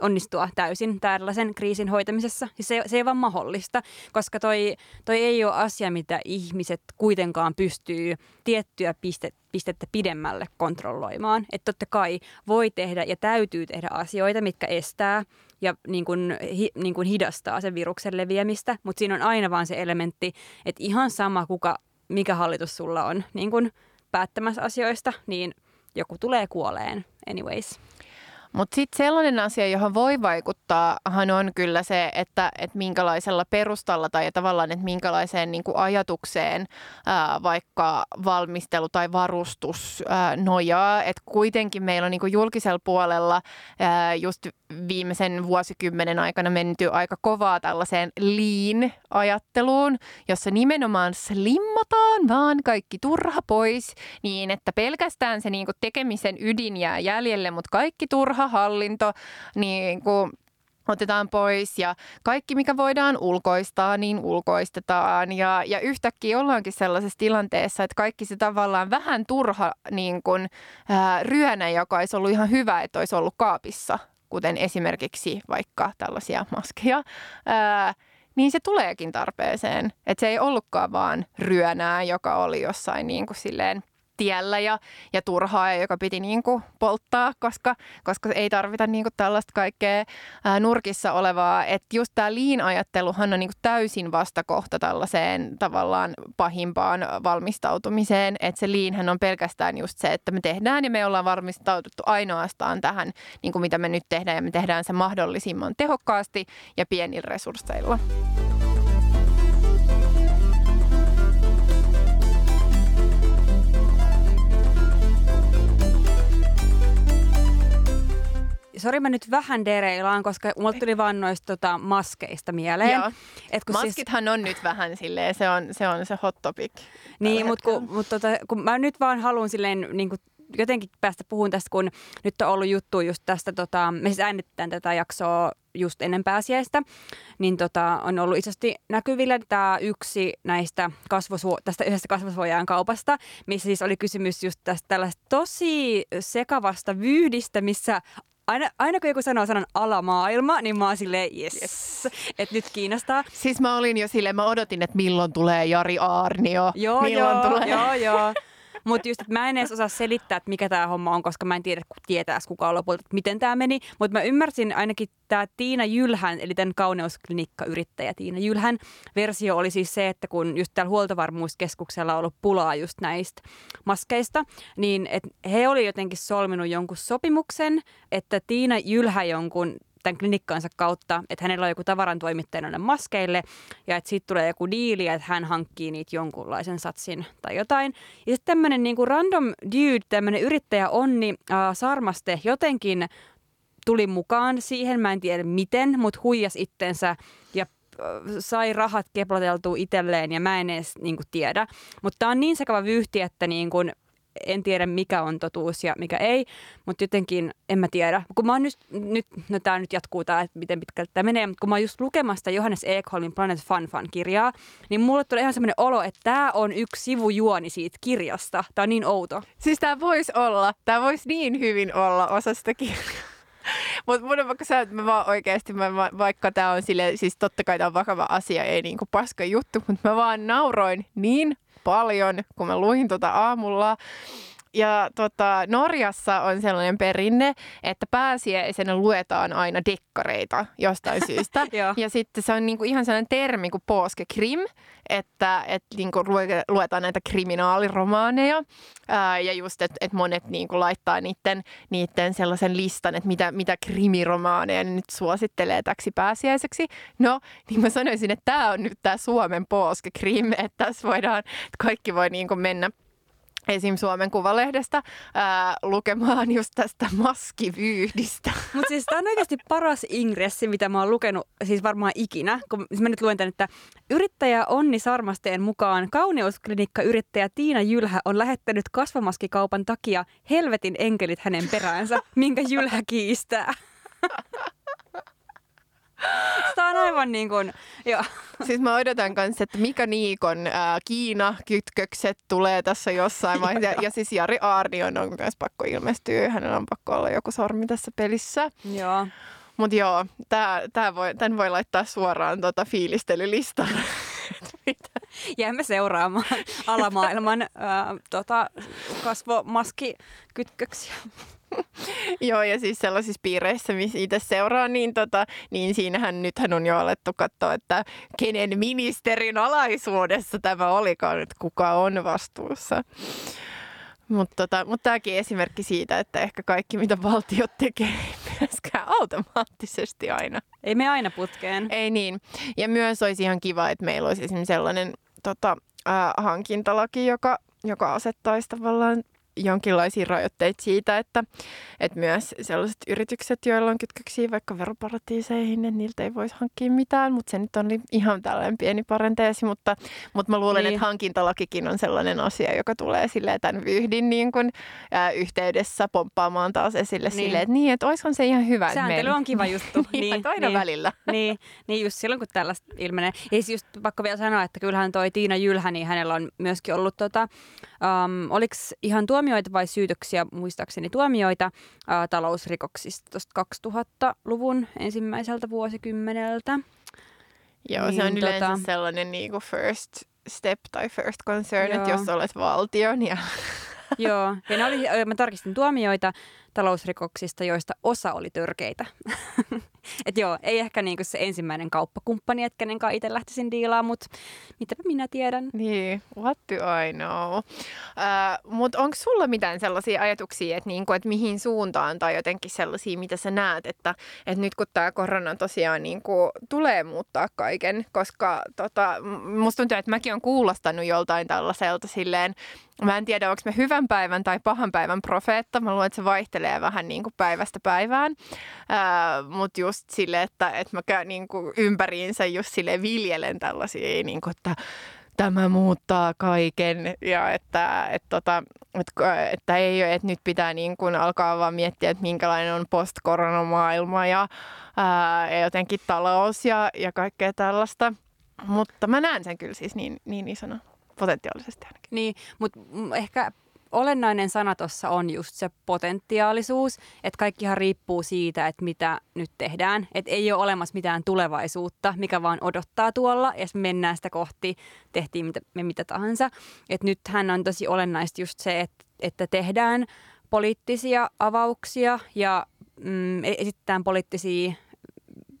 onnistua täysin tällaisen kriisin hoitamisessa. Siis se, se ei vaan mahdollista, koska toi, toi ei ole asia, mitä ihmiset kuitenkaan pystyy tiettyä pistettä pistettä pidemmälle kontrolloimaan. Että totta kai voi tehdä ja täytyy tehdä asioita, mitkä estää ja niin kuin, hi, niin kuin hidastaa sen viruksen leviämistä, mutta siinä on aina vaan se elementti, että ihan sama kuka, mikä hallitus sulla on niin kuin päättämässä asioista, niin joku tulee kuoleen anyways. Mutta sitten sellainen asia, johon voi vaikuttaa, on kyllä se, että, että minkälaisella perustalla tai tavallaan, että minkälaiseen niin kuin ajatukseen ää, vaikka valmistelu tai varustus ää, nojaa. Että kuitenkin meillä on niin kuin julkisella puolella ää, just viimeisen vuosikymmenen aikana menty aika kovaa tällaiseen lean-ajatteluun, jossa nimenomaan slimmataan vaan kaikki turha pois niin, että pelkästään se niin kuin tekemisen ydin jää jäljelle, mutta kaikki turha hallinto niin kuin otetaan pois ja kaikki, mikä voidaan ulkoistaa, niin ulkoistetaan. Ja, ja yhtäkkiä ollaankin sellaisessa tilanteessa, että kaikki se tavallaan vähän turha niin kuin, ää, ryönä, joka olisi ollut ihan hyvä, että olisi ollut kaapissa kuten esimerkiksi vaikka tällaisia maskeja, ää, niin se tuleekin tarpeeseen. Että se ei ollutkaan vaan ryönää, joka oli jossain niin kuin silleen – tiellä ja, ja turhaa, joka piti niin kuin polttaa, koska, koska ei tarvita niin kuin tällaista kaikkea ää, nurkissa olevaa. Että just tämä liin-ajatteluhan on niin kuin täysin vastakohta tällaiseen tavallaan pahimpaan valmistautumiseen. Että se liinhän on pelkästään just se, että me tehdään ja me ollaan varmistauduttu ainoastaan tähän, niin kuin mitä me nyt tehdään ja me tehdään se mahdollisimman tehokkaasti ja pienillä resursseilla. Sori mä nyt vähän dereilaan, koska mulle tuli vaan noista tota, maskeista mieleen. Joo. Et kun siis- Maskithan siis... on nyt vähän silleen, se on se, on se hot topic. Niin, mutta kun, mut tota, kun mä nyt vaan haluan silleen niin kuin jotenkin päästä puhun tästä, kun nyt on ollut juttu just tästä, tota, me siis äänitetään tätä jaksoa just ennen pääsiäistä, niin tota, on ollut isosti näkyvillä tämä yksi näistä kasvosuo- tästä yhdestä kasvosuojaan kaupasta, missä siis oli kysymys just tästä tällaista tosi sekavasta vyydistä, missä aina, aina kun joku sanoo sanan alamaailma, niin mä oon silleen, yes, yes. että nyt kiinnostaa. Siis mä olin jo silleen, mä odotin, että milloin tulee Jari Aarnio. Joo, milloin joo, tulee. joo, joo. Mutta just, että mä en edes osaa selittää, että mikä tämä homma on, koska mä en tiedä, tietää kuka on lopulta, että miten tämä meni. Mutta mä ymmärsin ainakin tämä Tiina Jylhän, eli tämän kauneusklinikka-yrittäjä Tiina Jylhän versio oli siis se, että kun just täällä huoltovarmuuskeskuksella on ollut pulaa just näistä maskeista, niin että he oli jotenkin solminut jonkun sopimuksen, että Tiina Jylhä jonkun tämän klinikkaansa kautta, että hänellä on joku tavaran toimittaja maskeille ja että siitä tulee joku diili, että hän hankkii niitä jonkunlaisen satsin tai jotain. Ja sitten tämmöinen niinku random dude, tämmöinen yrittäjä Onni äh, Sarmaste jotenkin tuli mukaan siihen, mä en tiedä miten, mutta huijas itsensä ja sai rahat keplateltua itselleen ja mä en edes niin kuin, tiedä. Mutta tämä on niin sekava vyyhti, että niin kuin, en tiedä mikä on totuus ja mikä ei, mutta jotenkin en mä tiedä. Kun mä oon nyt, nyt no tää nyt jatkuu tää, että miten pitkältä tämä menee, mutta kun mä oon just lukemasta Johannes Ekholmin Planet Fun Fun kirjaa, niin mulle tulee ihan semmoinen olo, että tämä on yksi sivujuoni siitä kirjasta. Tämä on niin outo. Siis tämä voisi olla, tämä voisi niin hyvin olla osa sitä kirjaa. Mutta mun on vaikka sä, että mä vaan oikeasti, mä, vaikka tämä on sille, siis totta kai tämä on vakava asia, ei niinku paska juttu, mutta mä vaan nauroin niin paljon, kun mä luin tuota aamulla. Ja tota, Norjassa on sellainen perinne, että pääsiäisenä luetaan aina dekkareita jostain syystä. ja sitten se on niinku ihan sellainen termi kuin krim, että et niinku luetaan näitä kriminaaliromaaneja. Ää, ja just, että et monet niinku laittaa niiden, niiden sellaisen listan, että mitä, mitä krimiromaaneja nyt suosittelee täksi pääsiäiseksi. No, niin mä sanoisin, että tämä on nyt tämä Suomen krim, että tässä voidaan, että kaikki voi niinku mennä esim. Suomen Kuvalehdestä ää, lukemaan just tästä maskivyyhdistä. Mutta siis tämä on oikeasti paras ingressi, mitä mä oon lukenut siis varmaan ikinä. Kun siis mä nyt luen tämän, että yrittäjä Onni Sarmasteen mukaan kauneusklinikka yrittäjä Tiina Jylhä on lähettänyt kasvamaskikaupan takia helvetin enkelit hänen peräänsä, minkä Jylhä kiistää. Tämä on aivan niin kuin, joo. Siis mä odotan kanssa, että Mika Niikon ää, Kiina-kytkökset tulee tässä jossain vaiheessa. Ja, ja siis Jari Aarnion on myös pakko ilmestyä. Hänellä on pakko olla joku sormi tässä pelissä. Joo. Mutta joo, tää, tää voi, tämän voi laittaa suoraan tota fiilistelylistalle. Jäämme seuraamaan alamaailman ää, tota, kasvomaskikytköksiä. Joo, ja siis sellaisissa piireissä, missä itse seuraa, niin, tota, niin siinähän nythän on jo alettu katsoa, että kenen ministerin alaisuudessa tämä olikaan, että kuka on vastuussa. Mutta tota, mut tämäkin esimerkki siitä, että ehkä kaikki mitä valtio tekee ei myöskään automaattisesti aina. Ei me aina putkeen. Ei niin. Ja myös olisi ihan kiva, että meillä olisi esimerkiksi sellainen tota, äh, hankintalaki, joka, joka asettaisi tavallaan jonkinlaisia rajoitteita siitä, että, että myös sellaiset yritykset, joilla on kytköksiä vaikka veroparatiiseihin, että niiltä ei voisi hankkia mitään, mutta se nyt on ihan tällainen pieni parenteesi, mutta, mutta mä luulen, niin. että hankintalakikin on sellainen asia, joka tulee silleen tämän vyhdin niin kuin, ää, yhteydessä pomppaamaan taas esille niin. silleen, että niin, että oishan se ihan hyvä. Sääntely on kiva juttu. niin, niin, aina niin, välillä. niin, niin, just silloin kun tällaista ilmenee. Ja siis just pakko vielä sanoa, että kyllähän toi Tiina Jylhä, niin hänellä on myöskin ollut, tota, um, oliko ihan tuomioita vai syytöksiä, muistaakseni tuomioita ää, talousrikoksista tuosta 2000-luvun ensimmäiseltä vuosikymmeneltä. Joo, niin, se on yleensä tota, sellainen niin kuin first step tai first concern, joo. että jos olet valtion ja Joo, ja ne oli, mä tarkistin tuomioita talousrikoksista, joista osa oli törkeitä. Et joo, ei ehkä niinku se ensimmäinen kauppakumppani, että kenen kanssa itse lähtisin diilaamaan, mutta mitäpä minä tiedän. Niin, what do I know? Uh, mutta onko sulla mitään sellaisia ajatuksia, että niinku, et mihin suuntaan tai jotenkin sellaisia, mitä sä näet, että et nyt kun tämä korona tosiaan niinku, tulee muuttaa kaiken, koska tota, musta tuntuu, että mäkin olen kuulostanut joltain tällaiselta silleen, Mä en tiedä, onko me hyvän päivän tai pahan päivän profeetta. Mä luulen, että se vaihtelee vähän niin kuin päivästä päivään. Mutta just sille, että, että mä käyn niin kuin ympäriinsä just sille viljelen tällaisia, niin kuin, että tämä muuttaa kaiken ja että, että, tota, että, että, ei, että nyt pitää niin kuin alkaa vaan miettiä, että minkälainen on post-koronamaailma ja, ja jotenkin talous ja, ja kaikkea tällaista. Mutta mä näen sen kyllä siis niin, niin isona potentiaalisesti ainakin. Niin, mutta ehkä olennainen sana tuossa on just se potentiaalisuus, että kaikkihan riippuu siitä, että mitä nyt tehdään. Että ei ole olemassa mitään tulevaisuutta, mikä vaan odottaa tuolla, ja mennään sitä kohti, tehtiin mitä, me mitä tahansa. Että nythän on tosi olennaista just se, että, että tehdään poliittisia avauksia ja mm, esitetään poliittisia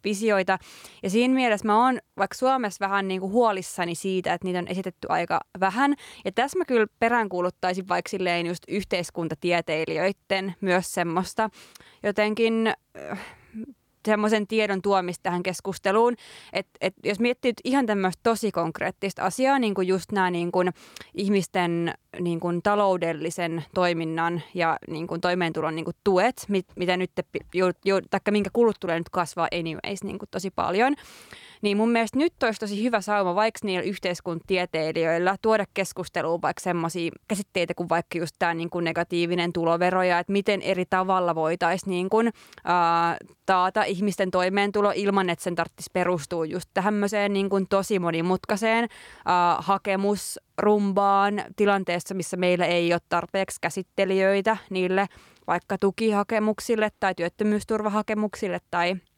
visioita. Ja siinä mielessä mä oon vaikka Suomessa vähän niin kuin huolissani siitä, että niitä on esitetty aika vähän. Ja tässä mä kyllä peräänkuuluttaisin vaikka silleen just yhteiskuntatieteilijöiden myös semmoista jotenkin äh, semmoisen tiedon tuomista tähän keskusteluun. Että et jos miettii ihan tämmöistä tosi konkreettista asiaa, niin kuin just nämä niin kuin ihmisten niin kuin taloudellisen toiminnan ja niin kuin toimeentulon niin kuin tuet, mit, mitä nyt, jo, jo, minkä kulut tulee nyt kasvaa anyways niin kuin tosi paljon, niin mun mielestä nyt olisi tosi hyvä sauma vaikka niillä yhteiskuntatieteilijöillä tuoda keskusteluun vaikka semmoisia käsitteitä kuin vaikka just tämä niin kuin negatiivinen tulovero ja että miten eri tavalla voitaisiin niin kuin, ää, taata ihmisten toimeentulo ilman, että sen tarvitsisi perustua just tämmöiseen niin kuin tosi monimutkaiseen ää, hakemusrumbaan tilanteessa, missä meillä ei ole tarpeeksi käsittelijöitä niille vaikka tukihakemuksille tai työttömyysturvahakemuksille tai –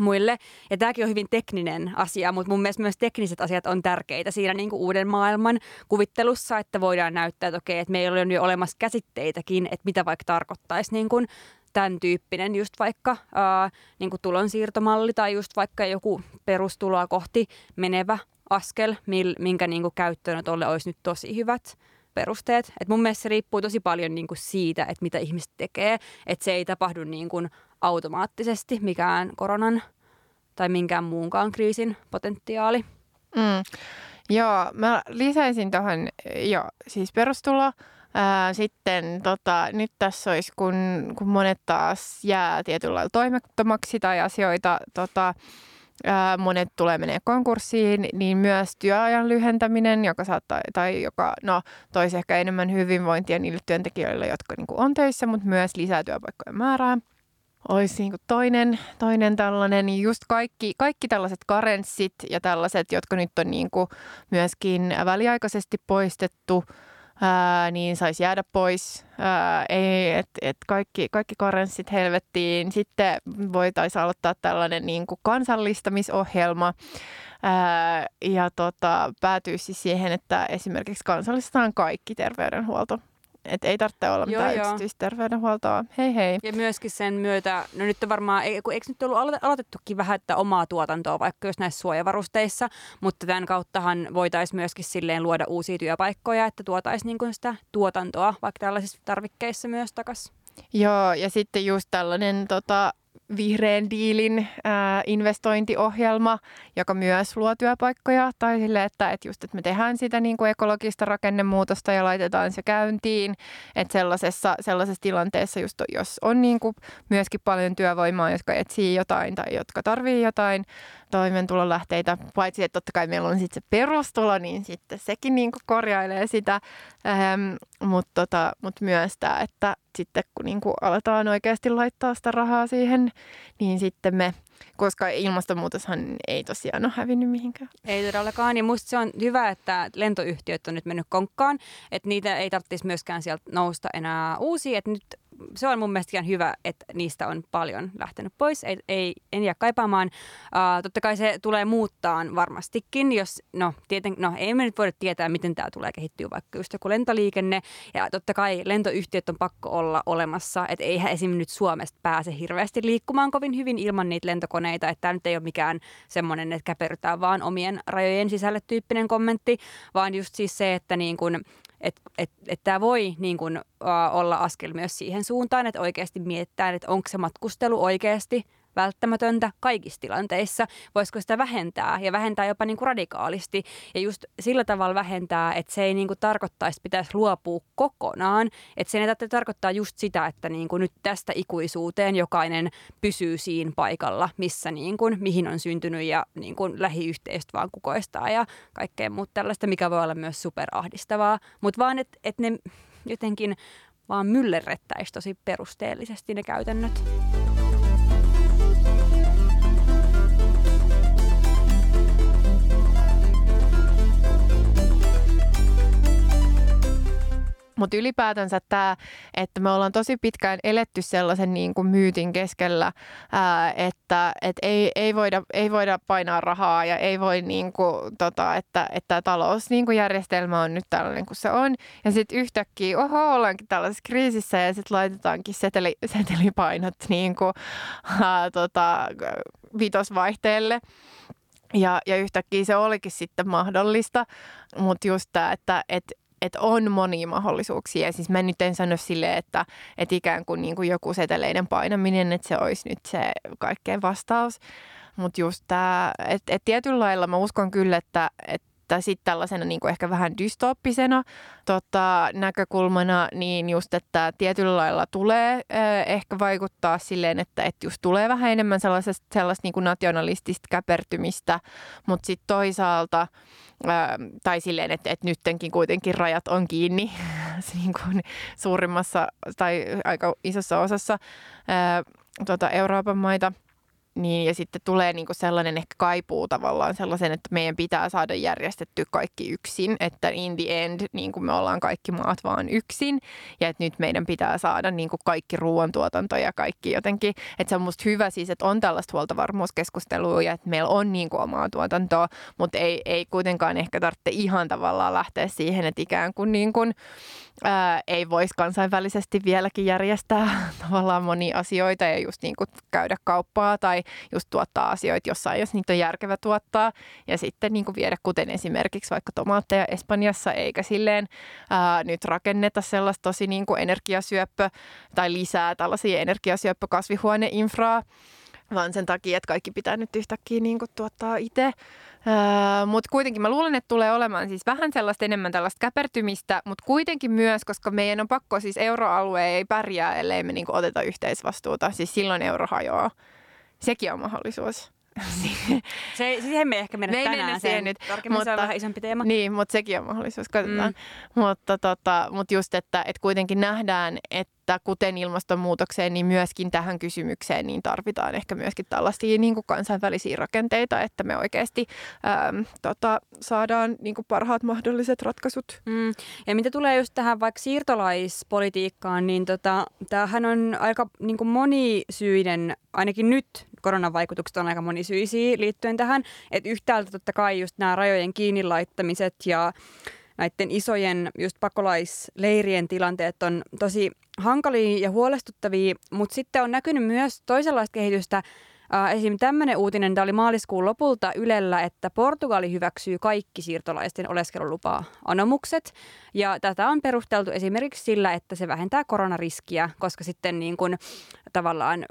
muille. Ja tämäkin on hyvin tekninen asia, mutta mun mielestä myös tekniset asiat on tärkeitä siinä niin kuin uuden maailman kuvittelussa, että voidaan näyttää, että okei, että meillä on jo olemassa käsitteitäkin, että mitä vaikka tarkoittaisi niin kuin tämän tyyppinen just vaikka ää, niin kuin tulonsiirtomalli tai just vaikka joku perustuloa kohti menevä askel, minkä niin kuin käyttöönotolle olisi nyt tosi hyvät perusteet. Et mun mielestä se riippuu tosi paljon niin kuin siitä, että mitä ihmiset tekee. Että se ei tapahdu niin kuin automaattisesti mikään koronan tai minkään muunkaan kriisin potentiaali. Mm. Joo, mä lisäisin tuohon jo siis perustulo Ää, sitten tota, nyt tässä olisi, kun, kun monet taas jää tietyllä lailla toimettomaksi tai asioita tota, ää, monet tulee menee konkurssiin, niin myös työajan lyhentäminen, joka saattaa, tai joka no, toisi ehkä enemmän hyvinvointia niille työntekijöille, jotka niin on töissä, mutta myös lisää työpaikkojen määrää olisi niin toinen, toinen tällainen, niin just kaikki, kaikki tällaiset karenssit ja tällaiset, jotka nyt on niin kuin myöskin väliaikaisesti poistettu, ää, niin saisi jäädä pois. Ää, ei, et, et kaikki, kaikki karenssit helvettiin. Sitten voitaisiin aloittaa tällainen niin kuin kansallistamisohjelma ää, ja tota, päätyy siis siihen, että esimerkiksi kansallistetaan kaikki terveydenhuolto että ei tarvitse olla mitään joo, yksityisterveydenhuoltoa. Hei hei. Ja myöskin sen myötä, no nyt on varmaan, eikö nyt ollut aloitettukin vähän, että omaa tuotantoa vaikka jos näissä suojavarusteissa, mutta tämän kauttahan voitaisiin myöskin silleen luoda uusia työpaikkoja, että tuotaisiin niin sitä tuotantoa vaikka tällaisissa tarvikkeissa myös takaisin. Joo, ja sitten just tällainen tota, vihreän diilin ää, investointiohjelma, joka myös luo työpaikkoja. Tai sille, että, että just, että me tehdään sitä niin kuin ekologista rakennemuutosta ja laitetaan se käyntiin. Että sellaisessa, sellaisessa tilanteessa, just jos on niin kuin myöskin paljon työvoimaa, jotka etsii jotain tai jotka tarvii jotain toimeentulonlähteitä, paitsi että totta kai meillä on sitten se perustulo, niin sitten sekin niin kuin korjailee sitä, ähm, mutta tota, mut myös tämä, että sitten kun niin kuin aletaan oikeasti laittaa sitä rahaa siihen, niin sitten me koska ilmastonmuutoshan ei tosiaan ole hävinnyt mihinkään. Ei todellakaan, ja musta se on hyvä, että lentoyhtiöt on nyt mennyt konkkaan, että niitä ei tarvitsisi myöskään sieltä nousta enää uusia, että nyt se on mun mielestä ihan hyvä, että niistä on paljon lähtenyt pois. Ei, ei, en jää kaipaamaan. Uh, totta kai se tulee muuttaa varmastikin, jos, no, tieten, no ei me nyt voida tietää, miten tämä tulee kehittyä, vaikka just joku lentoliikenne. Ja totta kai lentoyhtiöt on pakko olla olemassa, että eihän esimerkiksi nyt Suomesta pääse hirveästi liikkumaan kovin hyvin ilman niitä lentokoneita. Että tämä nyt ei ole mikään semmoinen, että käperrytään vaan omien rajojen sisälle tyyppinen kommentti, vaan just siis se, että niin kun että et, et tämä voi niin kun, uh, olla askel myös siihen suuntaan, että oikeasti mietitään, että onko se matkustelu oikeasti välttämätöntä kaikissa tilanteissa. Voisiko sitä vähentää ja vähentää jopa niin kuin radikaalisti ja just sillä tavalla vähentää, että se ei niin kuin tarkoittaisi, että pitäisi luopua kokonaan. Että sen ei tarkoittaa just sitä, että niin kuin nyt tästä ikuisuuteen jokainen pysyy siinä paikalla, missä niin kuin, mihin on syntynyt ja niin kuin lähiyhteisöt vaan kukoistaa ja kaikkea muuta tällaista, mikä voi olla myös superahdistavaa. Mutta vaan, että et ne jotenkin vaan myllerrettäisi tosi perusteellisesti ne käytännöt. Mutta ylipäätänsä tämä, että me ollaan tosi pitkään eletty sellaisen niin kuin myytin keskellä, ää, että et ei, ei, voida, ei voida painaa rahaa ja ei voi, niin kuin, tota, että, että talousjärjestelmä niin on nyt tällainen kuin se on. Ja sitten yhtäkkiä, oho, ollaankin tällaisessa kriisissä ja sitten laitetaankin seteli, setelipainot niin kuin, ää, tota, vitosvaihteelle. Ja, ja yhtäkkiä se olikin sitten mahdollista, mutta just tämä, että et, että on monia mahdollisuuksia. Ja siis mä nyt en sano silleen, että, että ikään kuin, niin kuin joku seteleiden painaminen, että se olisi nyt se kaikkein vastaus. Mutta just tämä, että, että tietyllä lailla mä uskon kyllä, että, että että sitten tällaisena niin kuin ehkä vähän dystooppisena tota, näkökulmana, niin just, että tietyllä lailla tulee äh, ehkä vaikuttaa silleen, että, että just tulee vähän enemmän sellaisesta, sellaista niin kuin nationalistista käpertymistä, mutta sitten toisaalta tai silleen, että, että nyttenkin kuitenkin rajat on kiinni niin kuin suurimmassa tai aika isossa osassa ää, tuota Euroopan maita – niin, ja sitten tulee niin sellainen ehkä kaipuu tavallaan sellaisen, että meidän pitää saada järjestetty kaikki yksin, että in the end niin kuin me ollaan kaikki maat vaan yksin, ja että nyt meidän pitää saada niin kuin kaikki ruoantuotanto ja kaikki jotenkin, että se on musta hyvä siis, että on tällaista huoltovarmuuskeskustelua ja että meillä on niin kuin omaa tuotantoa, mutta ei, ei kuitenkaan ehkä tarvitse ihan tavallaan lähteä siihen, että ikään kuin, niin ää, ei voisi kansainvälisesti vieläkin järjestää tavallaan monia asioita ja just niin kuin käydä kauppaa tai just tuottaa asioita jossain, jos niitä on järkevä tuottaa. Ja sitten niin kuin viedä kuten esimerkiksi vaikka tomaatteja Espanjassa eikä silleen ää, nyt rakenneta sellaista tosi niin kuin energiasyöppö tai lisää tällaisia energiasyöppökasvihuoneinfraa vaan sen takia, että kaikki pitää nyt yhtäkkiä niin kuin tuottaa itse. Öö, mutta kuitenkin mä luulen, että tulee olemaan siis vähän sellaista enemmän tällaista käpertymistä, mutta kuitenkin myös, koska meidän on pakko, siis euroalue ei pärjää, ellei me niin kuin oteta yhteisvastuuta. Siis silloin euro hajoaa. Sekin on mahdollisuus. Se, siihen me ehkä mennä Me ei tänään mennä siihen nyt, Tarkemmin se on mutta- vähän isompi teema. Niin, mutta sekin on mahdollisuus, katsotaan. Mm. Mutta, tota, mutta just, että, että kuitenkin nähdään, että kuten ilmastonmuutokseen, niin myöskin tähän kysymykseen niin tarvitaan ehkä myöskin tällaisia niin kuin kansainvälisiä rakenteita, että me oikeasti äm, tota, saadaan niin kuin parhaat mahdolliset ratkaisut. Mm. Ja mitä tulee just tähän vaikka siirtolaispolitiikkaan, niin tota, tämähän on aika niin kuin monisyinen, ainakin nyt koronan vaikutukset on aika monisyisiä liittyen tähän. Että yhtäältä totta kai just nämä rajojen kiinni laittamiset ja näiden isojen just pakolaisleirien tilanteet on tosi hankalia ja huolestuttavia, mutta sitten on näkynyt myös toisenlaista kehitystä. Äh, esim. tämmöinen uutinen, tämä oli maaliskuun lopulta Ylellä, että Portugali hyväksyy kaikki siirtolaisten oleskelulupa-anomukset. Ja tätä on perusteltu esimerkiksi sillä, että se vähentää koronariskiä, koska sitten niin kuin, tavallaan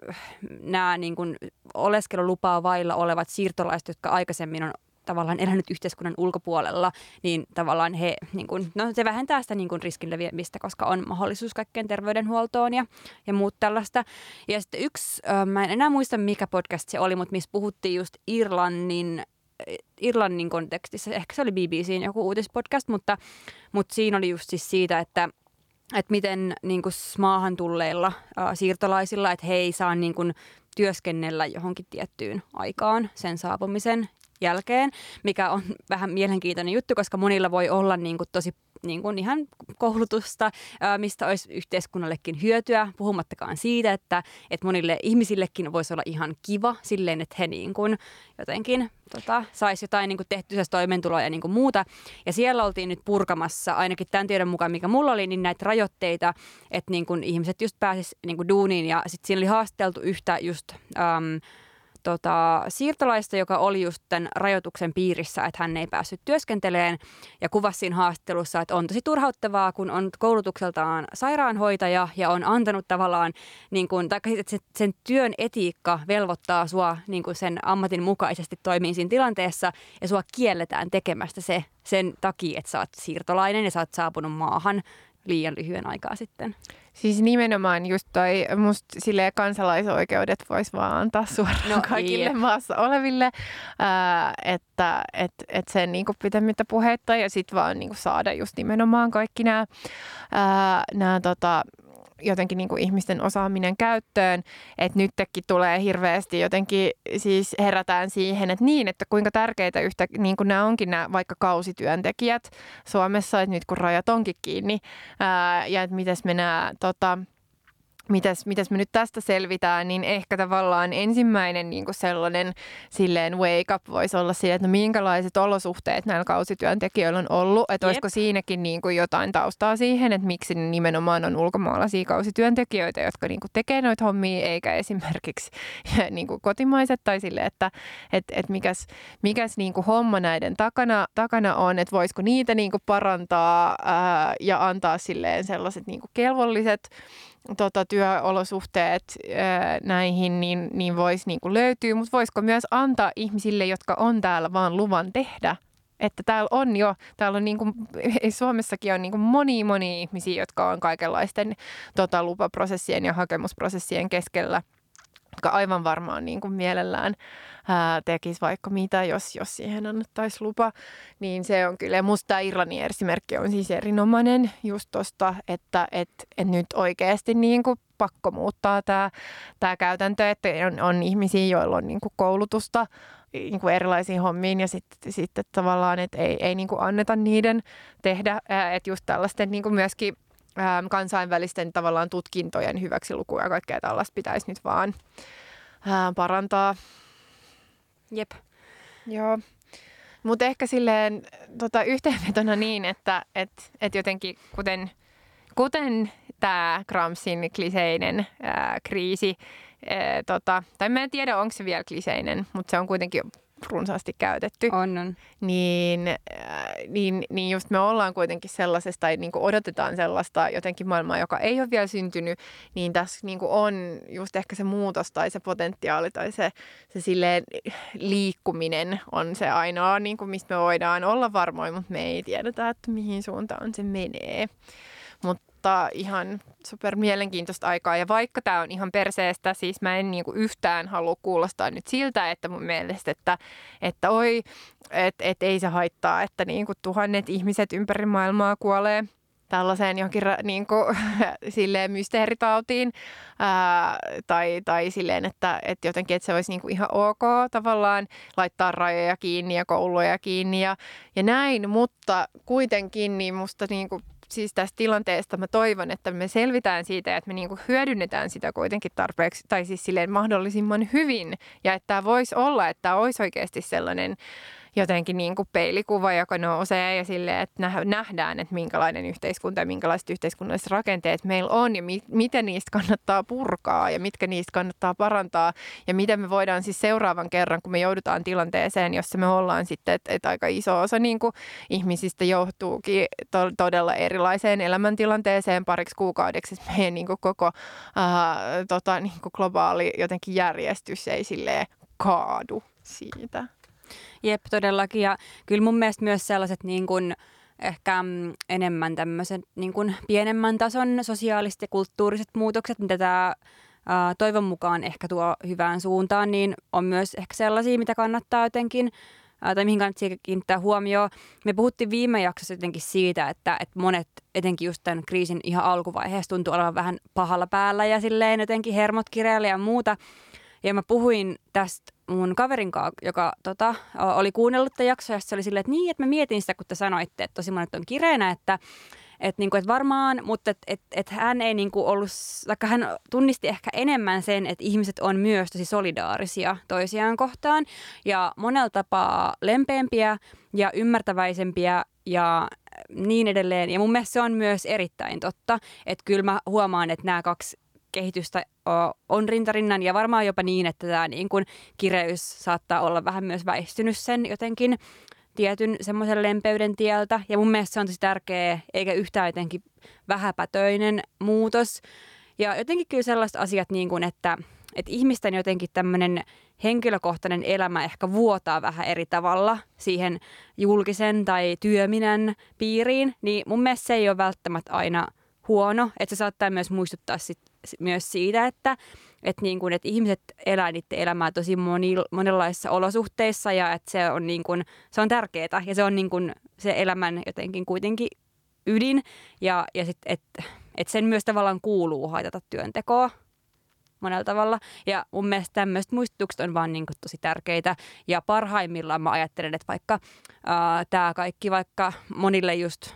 nämä niin kuin oleskelulupaa vailla olevat siirtolaiset, jotka aikaisemmin on tavallaan elänyt yhteiskunnan ulkopuolella, niin tavallaan he, niin kuin, no se vähentää sitä niin riskin leviämistä, koska on mahdollisuus kaikkeen terveydenhuoltoon ja, ja muut tällaista. Ja sitten yksi, ö, mä en enää muista mikä podcast se oli, mutta missä puhuttiin just Irlannin Irlannin kontekstissa, ehkä se oli BBCin joku uutispodcast, mutta, mutta siinä oli just siis siitä, että että miten niin kuin maahan tulleilla ää, siirtolaisilla, että he ei saa niin kuin, työskennellä johonkin tiettyyn aikaan sen saapumisen jälkeen, mikä on vähän mielenkiintoinen juttu, koska monilla voi olla niin kuin, tosi niin kuin ihan koulutusta, mistä olisi yhteiskunnallekin hyötyä, puhumattakaan siitä, että, että monille ihmisillekin voisi olla ihan kiva silleen, että he niin kuin jotenkin tota, saisi jotain niin tehtyä toimeentuloa ja niin kuin muuta. Ja siellä oltiin nyt purkamassa, ainakin tämän tiedon mukaan, mikä mulla oli, niin näitä rajoitteita, että niin kuin ihmiset just pääsisivät niin kuin duuniin. Ja sitten siinä oli haasteltu yhtä just... Äm, tota, siirtolaista, joka oli just tämän rajoituksen piirissä, että hän ei päässyt työskenteleen. Ja kuvasi siinä haastattelussa, että on tosi turhauttavaa, kun on koulutukseltaan sairaanhoitaja ja on antanut tavallaan, niin kuin, tai että se- sen työn etiikka velvoittaa sua niin kuin sen ammatin mukaisesti toimiin siinä tilanteessa. Ja sua kielletään tekemästä se sen takia, että sä oot siirtolainen ja sä oot saapunut maahan liian lyhyen aikaa sitten. Siis nimenomaan just toi, musta silleen kansalaisoikeudet vois vaan antaa suoraan No, kaikille jep. maassa oleville, ää, että et, et sen niinku pitemmittä puhetta ja sitten vaan niinku saada just nimenomaan kaikki nämä tota, jotenkin niin kuin ihmisten osaaminen käyttöön, että nytkin tulee hirveästi jotenkin siis herätään siihen, että niin, että kuinka tärkeitä yhtä, niin kuin nämä onkin nämä vaikka kausityöntekijät Suomessa, että nyt kun rajat onkin kiinni ää, ja että mitäs me nämä tota, mitäs, mitäs me nyt tästä selvitään, niin ehkä tavallaan ensimmäinen niin kuin sellainen silleen wake up voisi olla se, että no minkälaiset olosuhteet näillä kausityöntekijöillä on ollut, että Jep. olisiko siinäkin niin kuin jotain taustaa siihen, että miksi nimenomaan on ulkomaalaisia kausityöntekijöitä, jotka niin kuin tekee noita hommia, eikä esimerkiksi niin kuin kotimaiset? Tai sille, että et, et mikäs, mikäs niin kuin homma näiden takana, takana on, että voisiko niitä niin kuin parantaa ää, ja antaa silleen sellaiset niin kuin kelvolliset tota, työolosuhteet ää, näihin, niin, niin voisi niinku löytyä, mutta voisiko myös antaa ihmisille, jotka on täällä vaan luvan tehdä että täällä on jo, täällä on niinku, Suomessakin on niinku moni moni ihmisiä, jotka on kaikenlaisten tota, lupaprosessien ja hakemusprosessien keskellä, jotka aivan varmaan niinku mielellään ää, tekisi vaikka mitä, jos, jos siihen annettaisiin lupa, niin se on kyllä. Musta tämä Irlannin esimerkki on siis erinomainen just tosta, että et, et nyt oikeasti niin kuin pakko muuttaa tämä tää käytäntö, että on, on ihmisiä, joilla on niin kuin koulutusta niin kuin erilaisiin hommiin ja sitten sit, tavallaan, että ei, ei niin kuin anneta niiden tehdä, että just tällaisten niin kuin myöskin ää, kansainvälisten tavallaan tutkintojen hyväksilukua ja kaikkea tällaista pitäisi nyt vaan ää, parantaa. Jep. Joo. Mutta ehkä silleen tota, yhteenvetona niin, että et, et jotenkin kuten, kuten tämä Gramsin kliseinen ää, kriisi, ää, tota, tai mä en tiedä onko se vielä kliseinen, mutta se on kuitenkin runsaasti käytetty. On, on. Niin, äh, niin, niin just me ollaan kuitenkin sellaisesta, tai niin kuin odotetaan sellaista jotenkin maailmaa, joka ei ole vielä syntynyt, niin tässä niin kuin on just ehkä se muutos tai se potentiaali tai se, se silleen liikkuminen on se ainoa, niin kuin mistä me voidaan olla varmoja, mutta me ei tiedetä, että mihin suuntaan se menee. Mutta ihan super mielenkiintoista aikaa. Ja vaikka tämä on ihan perseestä, siis mä en niinku yhtään halua kuulostaa nyt siltä, että mun mielestä, että, että oi, että et ei se haittaa, että niinku tuhannet ihmiset ympäri maailmaa kuolee tällaiseen johonkin niin kuin, silleen mysteeritautiin ää, tai, tai silleen, että, että jotenkin että se olisi niin kuin ihan ok tavallaan laittaa rajoja kiinni ja kouluja kiinni ja, ja näin, mutta kuitenkin niin musta niin kuin siis tästä tilanteesta mä toivon, että me selvitään siitä, että me niinku hyödynnetään sitä kuitenkin tarpeeksi, tai siis silleen mahdollisimman hyvin. Ja että tämä voisi olla, että tämä olisi oikeasti sellainen jotenkin niin kuin peilikuva, joka nousee ja sille, että nähdään, että minkälainen yhteiskunta ja minkälaiset yhteiskunnalliset rakenteet meillä on ja mi- miten niistä kannattaa purkaa ja mitkä niistä kannattaa parantaa ja miten me voidaan siis seuraavan kerran, kun me joudutaan tilanteeseen, jossa me ollaan sitten, että, että aika iso osa niin kuin ihmisistä johtuukin to- todella erilaiseen elämäntilanteeseen pariksi kuukaudeksi, meidän niin kuin koko ää, tota, niin kuin globaali jotenkin järjestys ei silleen kaadu siitä. Jep, todellakin. Ja kyllä mun mielestä myös sellaiset niin kuin, ehkä mm, enemmän tämmöiset niin kuin pienemmän tason sosiaaliset ja kulttuuriset muutokset, mitä tämä toivon mukaan ehkä tuo hyvään suuntaan, niin on myös ehkä sellaisia, mitä kannattaa jotenkin tai mihin kannattaa kiinnittää huomioon. Me puhuttiin viime jaksossa jotenkin siitä, että, että monet etenkin just tämän kriisin ihan alkuvaiheessa tuntuu olevan vähän pahalla päällä ja silleen jotenkin hermot kireällä ja muuta. Ja mä puhuin tästä mun kaverin kanssa, joka tota, oli kuunnellut tämän jakson, ja se oli silleen, että niin, että mä mietin sitä, kun te sanoitte, että tosi monet on kireenä, että et niinku, et varmaan, mutta et, et, et hän ei niinku ollut, vaikka hän tunnisti ehkä enemmän sen, että ihmiset on myös tosi solidaarisia toisiaan kohtaan ja monella tapaa lempeämpiä ja ymmärtäväisempiä ja niin edelleen. Ja mun mielestä se on myös erittäin totta, että kyllä mä huomaan, että nämä kaksi kehitystä on rintarinnan ja varmaan jopa niin, että tämä niin kuin kireys saattaa olla vähän myös väistynyt sen jotenkin tietyn semmoisen lempeyden tieltä. Ja mun mielestä se on tosi tärkeä, eikä yhtään jotenkin vähäpätöinen muutos. Ja jotenkin kyllä sellaiset asiat, niin kuin, että, että ihmisten jotenkin tämmöinen henkilökohtainen elämä ehkä vuotaa vähän eri tavalla siihen julkisen tai työminän piiriin, niin mun mielestä se ei ole välttämättä aina huono. Että se saattaa myös muistuttaa sit myös siitä, että, että, niin kuin, että ihmiset elää niiden elämää tosi moni, monenlaisissa olosuhteissa ja että se on, niin kuin, se on tärkeää ja se on niin kuin, se elämän jotenkin kuitenkin ydin ja, ja sit, että et sen myös tavallaan kuuluu haitata työntekoa monella tavalla. Ja mun mielestä tämmöiset muistutukset on vaan niin kuin tosi tärkeitä. Ja parhaimmillaan mä ajattelen, että vaikka tämä kaikki vaikka monille just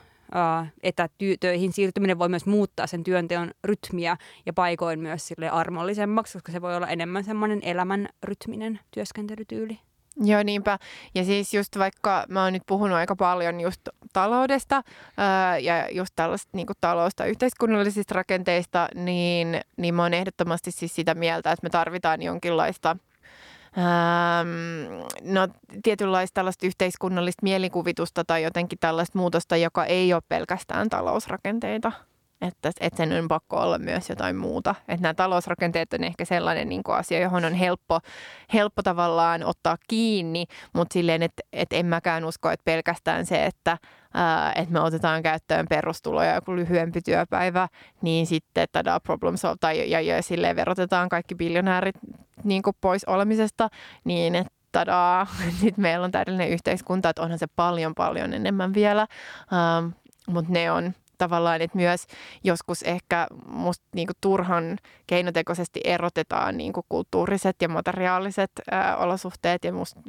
etätöihin siirtyminen voi myös muuttaa sen työnteon rytmiä ja paikoin myös sille armollisemmaksi, koska se voi olla enemmän semmoinen elämän rytminen työskentelytyyli. Joo, niinpä. Ja siis just vaikka mä oon nyt puhunut aika paljon just taloudesta ää, ja just tällaista niin talous- tai yhteiskunnallisista rakenteista, niin, niin mä oon ehdottomasti siis sitä mieltä, että me tarvitaan jonkinlaista – no, tietynlaista tällaista yhteiskunnallista mielikuvitusta tai jotenkin tällaista muutosta, joka ei ole pelkästään talousrakenteita. Että, että sen on pakko olla myös jotain muuta. Että nämä talousrakenteet on ehkä sellainen niin kuin asia, johon on helppo, helppo tavallaan ottaa kiinni, mutta silleen, että, että en mäkään usko, että pelkästään se, että, ää, että me otetaan käyttöön perustuloja ja joku lyhyempi työpäivä, niin sitten tada problem solved, tai ja, ja silleen verotetaan kaikki biljonäärit niin kuin pois olemisesta, niin että tadaa, nyt meillä on täydellinen yhteiskunta, että onhan se paljon paljon enemmän vielä, ähm, mutta ne on tavallaan, että myös joskus ehkä musta niinku turhan keinotekoisesti erotetaan niinku kulttuuriset ja materiaaliset ää, olosuhteet ja musta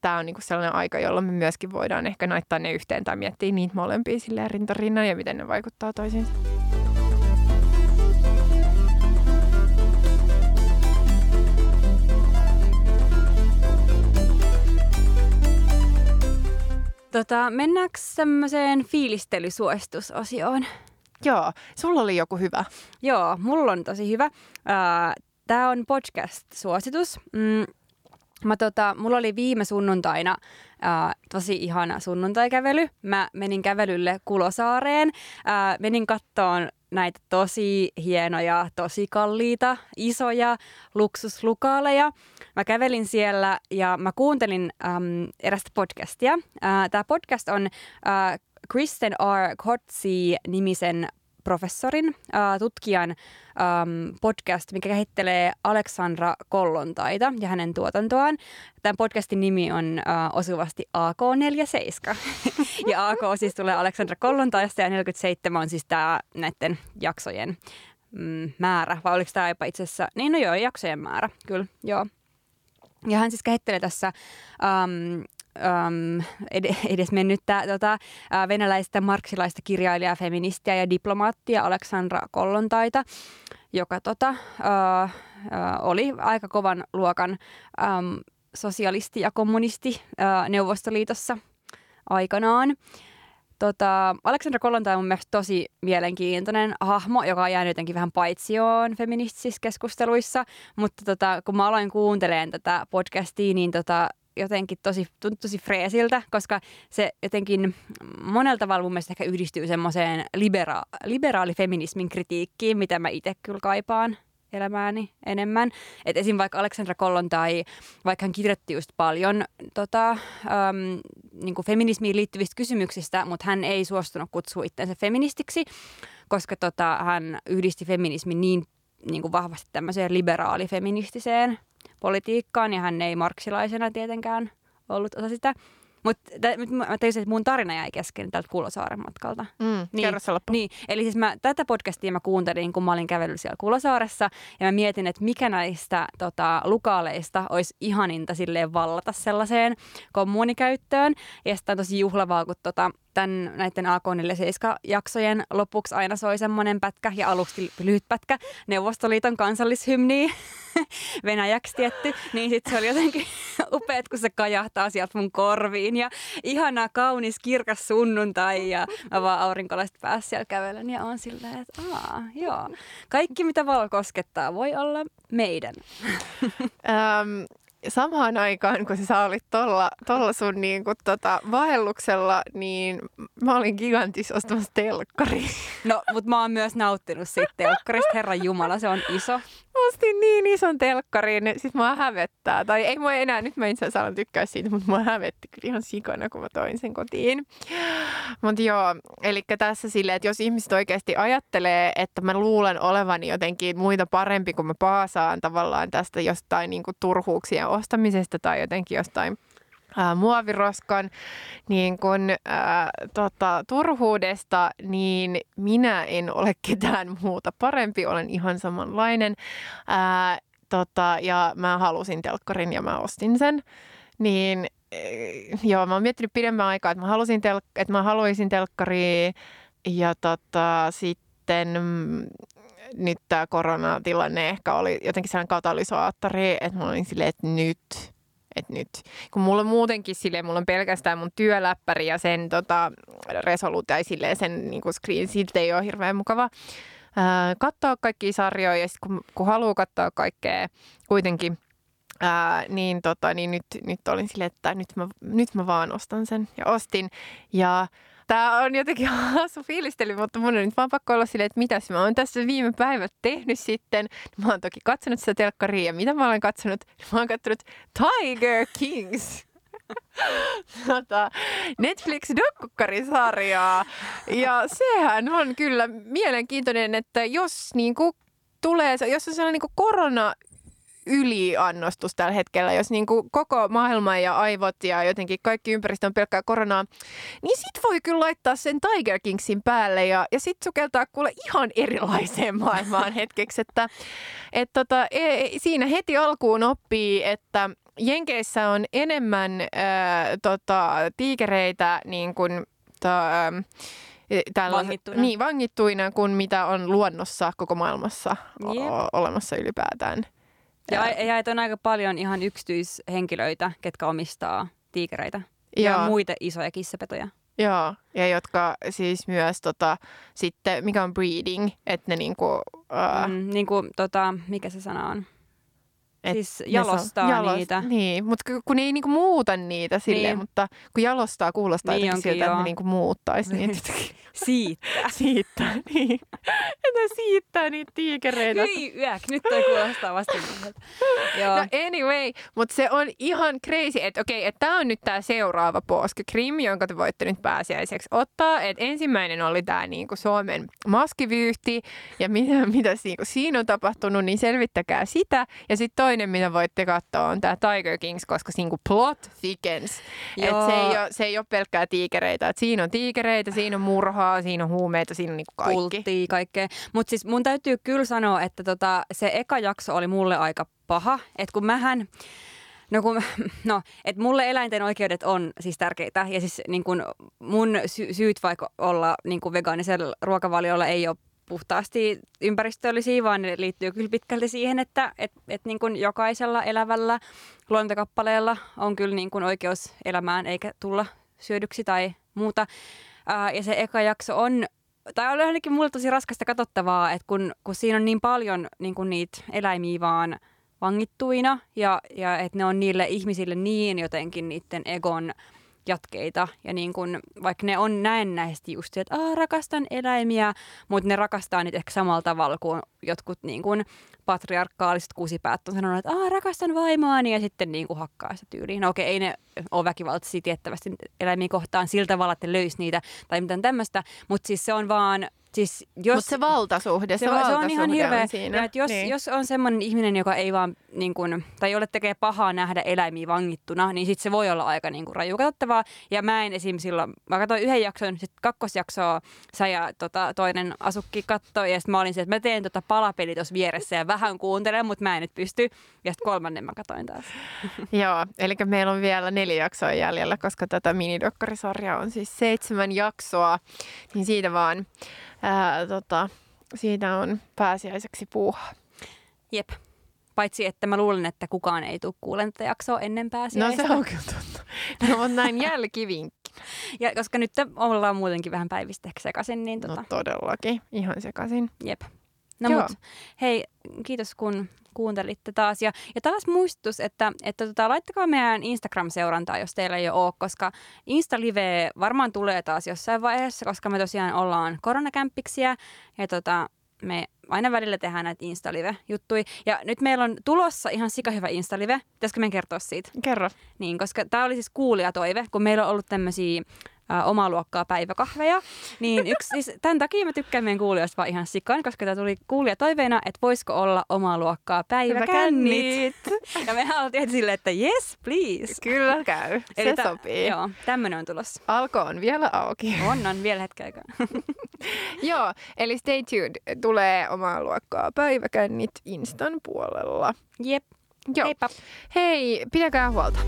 tämä on niinku sellainen aika, jolloin me myöskin voidaan ehkä naittaa ne yhteen tai miettiä niitä molempia silleen rintarinnan ja miten ne vaikuttaa toisiinsa. Tota, mennäänkö semmoiseen fiilistelysuositusosioon? Joo, sulla oli joku hyvä. Joo, mulla on tosi hyvä. Tämä on podcast-suositus. Mm, Mä tota, mulla oli viime sunnuntaina ää, tosi ihana sunnuntaikävely. Mä menin kävelylle Kulosaareen. Ää, menin kattoon näitä tosi hienoja, tosi kalliita, isoja luksuslukaaleja. Mä kävelin siellä ja mä kuuntelin äm, erästä podcastia. Tämä podcast on ää, Kristen R. Kotsi-nimisen professorin, tutkijan podcast, mikä käsittelee Aleksandra Kollontaita ja hänen tuotantoaan. Tämän podcastin nimi on osuvasti AK47. ja AK siis tulee Aleksandra Kollontaista ja 47 on siis tämä näiden jaksojen mm, määrä. Vai oliko tämä jopa itse asiassa, niin no joo, jaksojen määrä, kyllä, joo. Ja hän siis käsittelee tässä um, edes mennyttä tota, venäläistä marksilaista kirjailijaa, feministiä ja diplomaattia Aleksandra Kollontaita, joka tota, uh, uh, oli aika kovan luokan um, sosialisti ja kommunisti uh, Neuvostoliitossa aikanaan. Tota, Aleksandra Kollontai on mun mielestä tosi mielenkiintoinen hahmo, joka on jäänyt jotenkin vähän paitsioon feministisissä keskusteluissa, mutta tota, kun mä aloin kuuntelemaan tätä podcastia, niin tota, jotenkin tosi, tosi freesiltä, koska se jotenkin monella tavalla mun mielestä ehkä yhdistyy semmoiseen libera- liberaalifeminismin kritiikkiin, mitä mä itse kyllä kaipaan elämääni enemmän. Et esim. vaikka Alexandra tai vaikka hän kirjoitti just paljon tota, äm, niin kuin feminismiin liittyvistä kysymyksistä, mutta hän ei suostunut kutsua itseänsä feministiksi, koska tota, hän yhdisti feminismin niin, niin kuin vahvasti tämmöiseen liberaalifeministiseen politiikkaan ja hän ei marksilaisena tietenkään ollut osa sitä. Mutta mä tajusin, että mun tarina jäi kesken tältä Kulosaaren matkalta. Mm, niin, niin, eli siis mä, tätä podcastia mä kuuntelin, kun mä olin kävellyt siellä Kulosaaressa, ja mä mietin, että mikä näistä tota, lukaaleista olisi ihaninta silleen vallata sellaiseen kommunikäyttöön. Ja sitten on tosi juhlavaa, kun tota, tämän, näiden AK47-jaksojen lopuksi aina soi semmoinen pätkä ja aluksi lyhyt pätkä Neuvostoliiton kansallishymniä venäjäksi tietty, niin sitten se oli jotenkin upeat, kun se kajahtaa sieltä mun korviin ja ihana, kaunis, kirkas sunnuntai ja mä vaan aurinkolaiset päässä siellä kävelen ja on silleen, että aa, joo, kaikki mitä valo koskettaa voi olla meidän. um, samaan aikaan, kun sä olit tuolla tolla sun niin kun, tota, vaelluksella, niin mä olin gigantis ostamassa telkkari. No, mutta mä oon myös nauttinut siitä telkkarista. Herran Jumala, se on iso ostin niin ison telkkarin, siis mua hävettää. Tai ei mua enää, nyt mä itse asiassa tykkää siitä, mutta mua hävetti kyllä ihan sikana, kun mä toin sen kotiin. Mutta joo, eli tässä silleen, että jos ihmiset oikeasti ajattelee, että mä luulen olevani jotenkin muita parempi, kun mä paasaan tavallaan tästä jostain niin kuin turhuuksien ostamisesta tai jotenkin jostain ää, muoviroskan niin kun, ää, tota, turhuudesta, niin minä en ole ketään muuta parempi, olen ihan samanlainen. Ää, tota, ja mä halusin telkkarin ja mä ostin sen. Niin joo, mä oon miettinyt pidemmän aikaa, että mä, halusin tel- että mä haluaisin telkkaria ja tota, sitten mm, nyt tämä koronatilanne ehkä oli jotenkin sellainen katalysaattori, että mä olin silleen, että nyt et nyt, kun mulla on muutenkin silleen, mulla on pelkästään mun työläppäri ja sen tota, Resolute tai silleen sen niin kuin screen, siltä ei ole hirveän mukava ää, katsoa kaikkia sarjoja ja sitten kun, kun haluaa katsoa kaikkea kuitenkin, Ää, niin, tota, niin nyt, nyt olin silleen, että nyt mä, nyt mä vaan ostan sen ja ostin. Ja Tämä on jotenkin hassu fiilistely, mutta mun on nyt vaan pakko olla silleen, että mitäs mä oon tässä viime päivät tehnyt sitten. Mä oon toki katsonut sitä telkkaria ja mitä mä olen katsonut? Mä oon katsonut Tiger Kings. tota, Netflix-dokkarisarjaa. Ja sehän on kyllä mielenkiintoinen, että jos niin kuin tulee, jos on sellainen niin korona yliannostus tällä hetkellä, jos niin kuin koko maailma ja aivot ja jotenkin kaikki ympäristö on pelkkää koronaa, niin sit voi kyllä laittaa sen Tiger Kingsin päälle ja, ja sit sukeltaa kuule ihan erilaiseen maailmaan hetkeksi, että et tota, e, siinä heti alkuun oppii, että Jenkeissä on enemmän ää, tota, tiikereitä niin kuin, ta, ää, Tällä, vangittuina. Niin, vangittuina kuin mitä on luonnossa koko maailmassa yep. o- olemassa ylipäätään. Ja, ja että on aika paljon ihan yksityishenkilöitä, ketkä omistaa tiikereitä ja, ja muita isoja kissapetoja. Joo, ja jotka siis myös tota, sitten, mikä on breeding, että ne niinku... Uh... Mm, niinku, tota, mikä se sana on? Et Siis jalostaa saa- niitä. Niin, mutta kun ei niinku muuta niitä silleen, Niin. mutta kun jalostaa kuulostaa Niin jotenkin siltä, että joo. ne niinku muuttaisi niitä. Siitä. Siittää, niin. Että siittää niitä tiikereitä. Hyi yäk, nyt toi kuulostaa vasta siltä. Joo. No anyway, mutta se on ihan crazy, että okei, että tämä on nyt tämä seuraava Krim, jonka te voitte nyt pääsiäiseksi ottaa. Et ensimmäinen oli tämä niinku Suomen maskivyyhti ja mitä, mitä niinku siinä on tapahtunut, niin selvittäkää sitä. Ja sitten toinen, mitä voitte katsoa, on tämä Tiger Kings, koska siinä plot thickens. Et se, ei ole, se ei ole pelkkää tiikereitä. Et siinä on tiikereitä, siinä on murhaa, siinä on huumeita, siinä on niinku kaikki. kulttia, kaikkea. Mutta siis mun täytyy kyllä sanoa, että tota, se eka jakso oli mulle aika paha. Että kun mähän, no kun, no, et mulle eläinten oikeudet on siis tärkeitä. Ja siis niin kun mun sy- syyt vaikka olla niin kun vegaanisella ruokavaliolla ei ole puhtaasti ympäristöllisiä, vaan ne liittyy kyllä pitkälti siihen, että et, et niin kun jokaisella elävällä luontokappaleella on kyllä niin kun oikeus elämään eikä tulla syödyksi tai muuta. Ää, ja se eka jakso on tai oli ainakin mulle tosi raskasta katsottavaa, että kun, kun siinä on niin paljon niin kuin niitä eläimiä vaan vangittuina ja, ja että ne on niille ihmisille niin jotenkin niiden egon jatkeita. Ja niin kun, vaikka ne on näennäisesti just se, että rakastan eläimiä, mutta ne rakastaa niitä ehkä samalla tavalla kuin jotkut niin kun patriarkaaliset kusipäät on sanonut, että Aa, rakastan vaimoani ja sitten niin kuin hakkaa sitä tyyliin. No okei, ei ne ole väkivaltaisia tiettävästi eläimiä kohtaan sillä tavalla, että löys niitä tai mitään tämmöistä, mutta siis se on vaan, siis jos... Se valtasuhde, se, se, va- se on ihan valtasuhde hirveä. on siinä. Ja että jos, niin. jos on semmoinen ihminen, joka ei vaan, niin kun, tai jolle tekee pahaa nähdä eläimiä vangittuna, niin sitten se voi olla aika niin raju katsottavaa. Ja mä en esim. silloin, mä katsoin yhden jakson, sitten kakkosjaksoa sä ja tota, toinen asukki katsoi, ja sitten mä olin se, että mä teen tota palapeli tuossa vieressä ja vähän kuuntelen, mutta mä en nyt pysty. Ja sitten kolmannen mä katsoin taas. Joo, eli meillä on vielä neljä jaksoa jäljellä, koska tätä minidokkarisarjaa on siis seitsemän jaksoa, niin siitä vaan ää, tota, siitä on pääsiäiseksi puuhaa. Jep. Paitsi, että mä luulen, että kukaan ei tule kuulemaan tätä jaksoa ennen No pääsiäistä. se on kyllä totta. No on näin jälkivinkki. Ja koska nyt ollaan muutenkin vähän päivistä ehkä sekaisin, niin tota, No todellakin, ihan sekaisin. Jep. No Joo. mut, hei, kiitos kun kuuntelitte taas. Ja, ja taas muistutus, että, että tota, laittakaa meidän Instagram-seurantaa, jos teillä ei ole, koska Insta-live varmaan tulee taas jossain vaiheessa, koska me tosiaan ollaan koronakämppiksiä ja tota, me aina välillä tehdään näitä Insta-live-juttui. Ja nyt meillä on tulossa ihan sikahyvä Insta-live. Pitäisikö meidän kertoa siitä? Kerro. Niin, koska tämä oli siis kuulijatoive, kun meillä on ollut tämmöisiä omaa luokkaa päiväkahveja. Niin yksi, siis tämän takia mä tykkään meidän kuulijoista vaan ihan sikan, koska tämä tuli kuulijatoiveena, että voisiko olla omaa luokkaa päiväkännit. Ja me oltiin silleen, että yes, please. Kyllä käy. Se tä- sopii. Joo, tämmöinen on tulossa. Alko on vielä auki. On, on vielä hetken aikaa. Joo, eli stay tuned. Tulee omaa luokkaa päiväkännit Instan puolella. Jep, Joo. heippa. Hei, pitäkää huolta.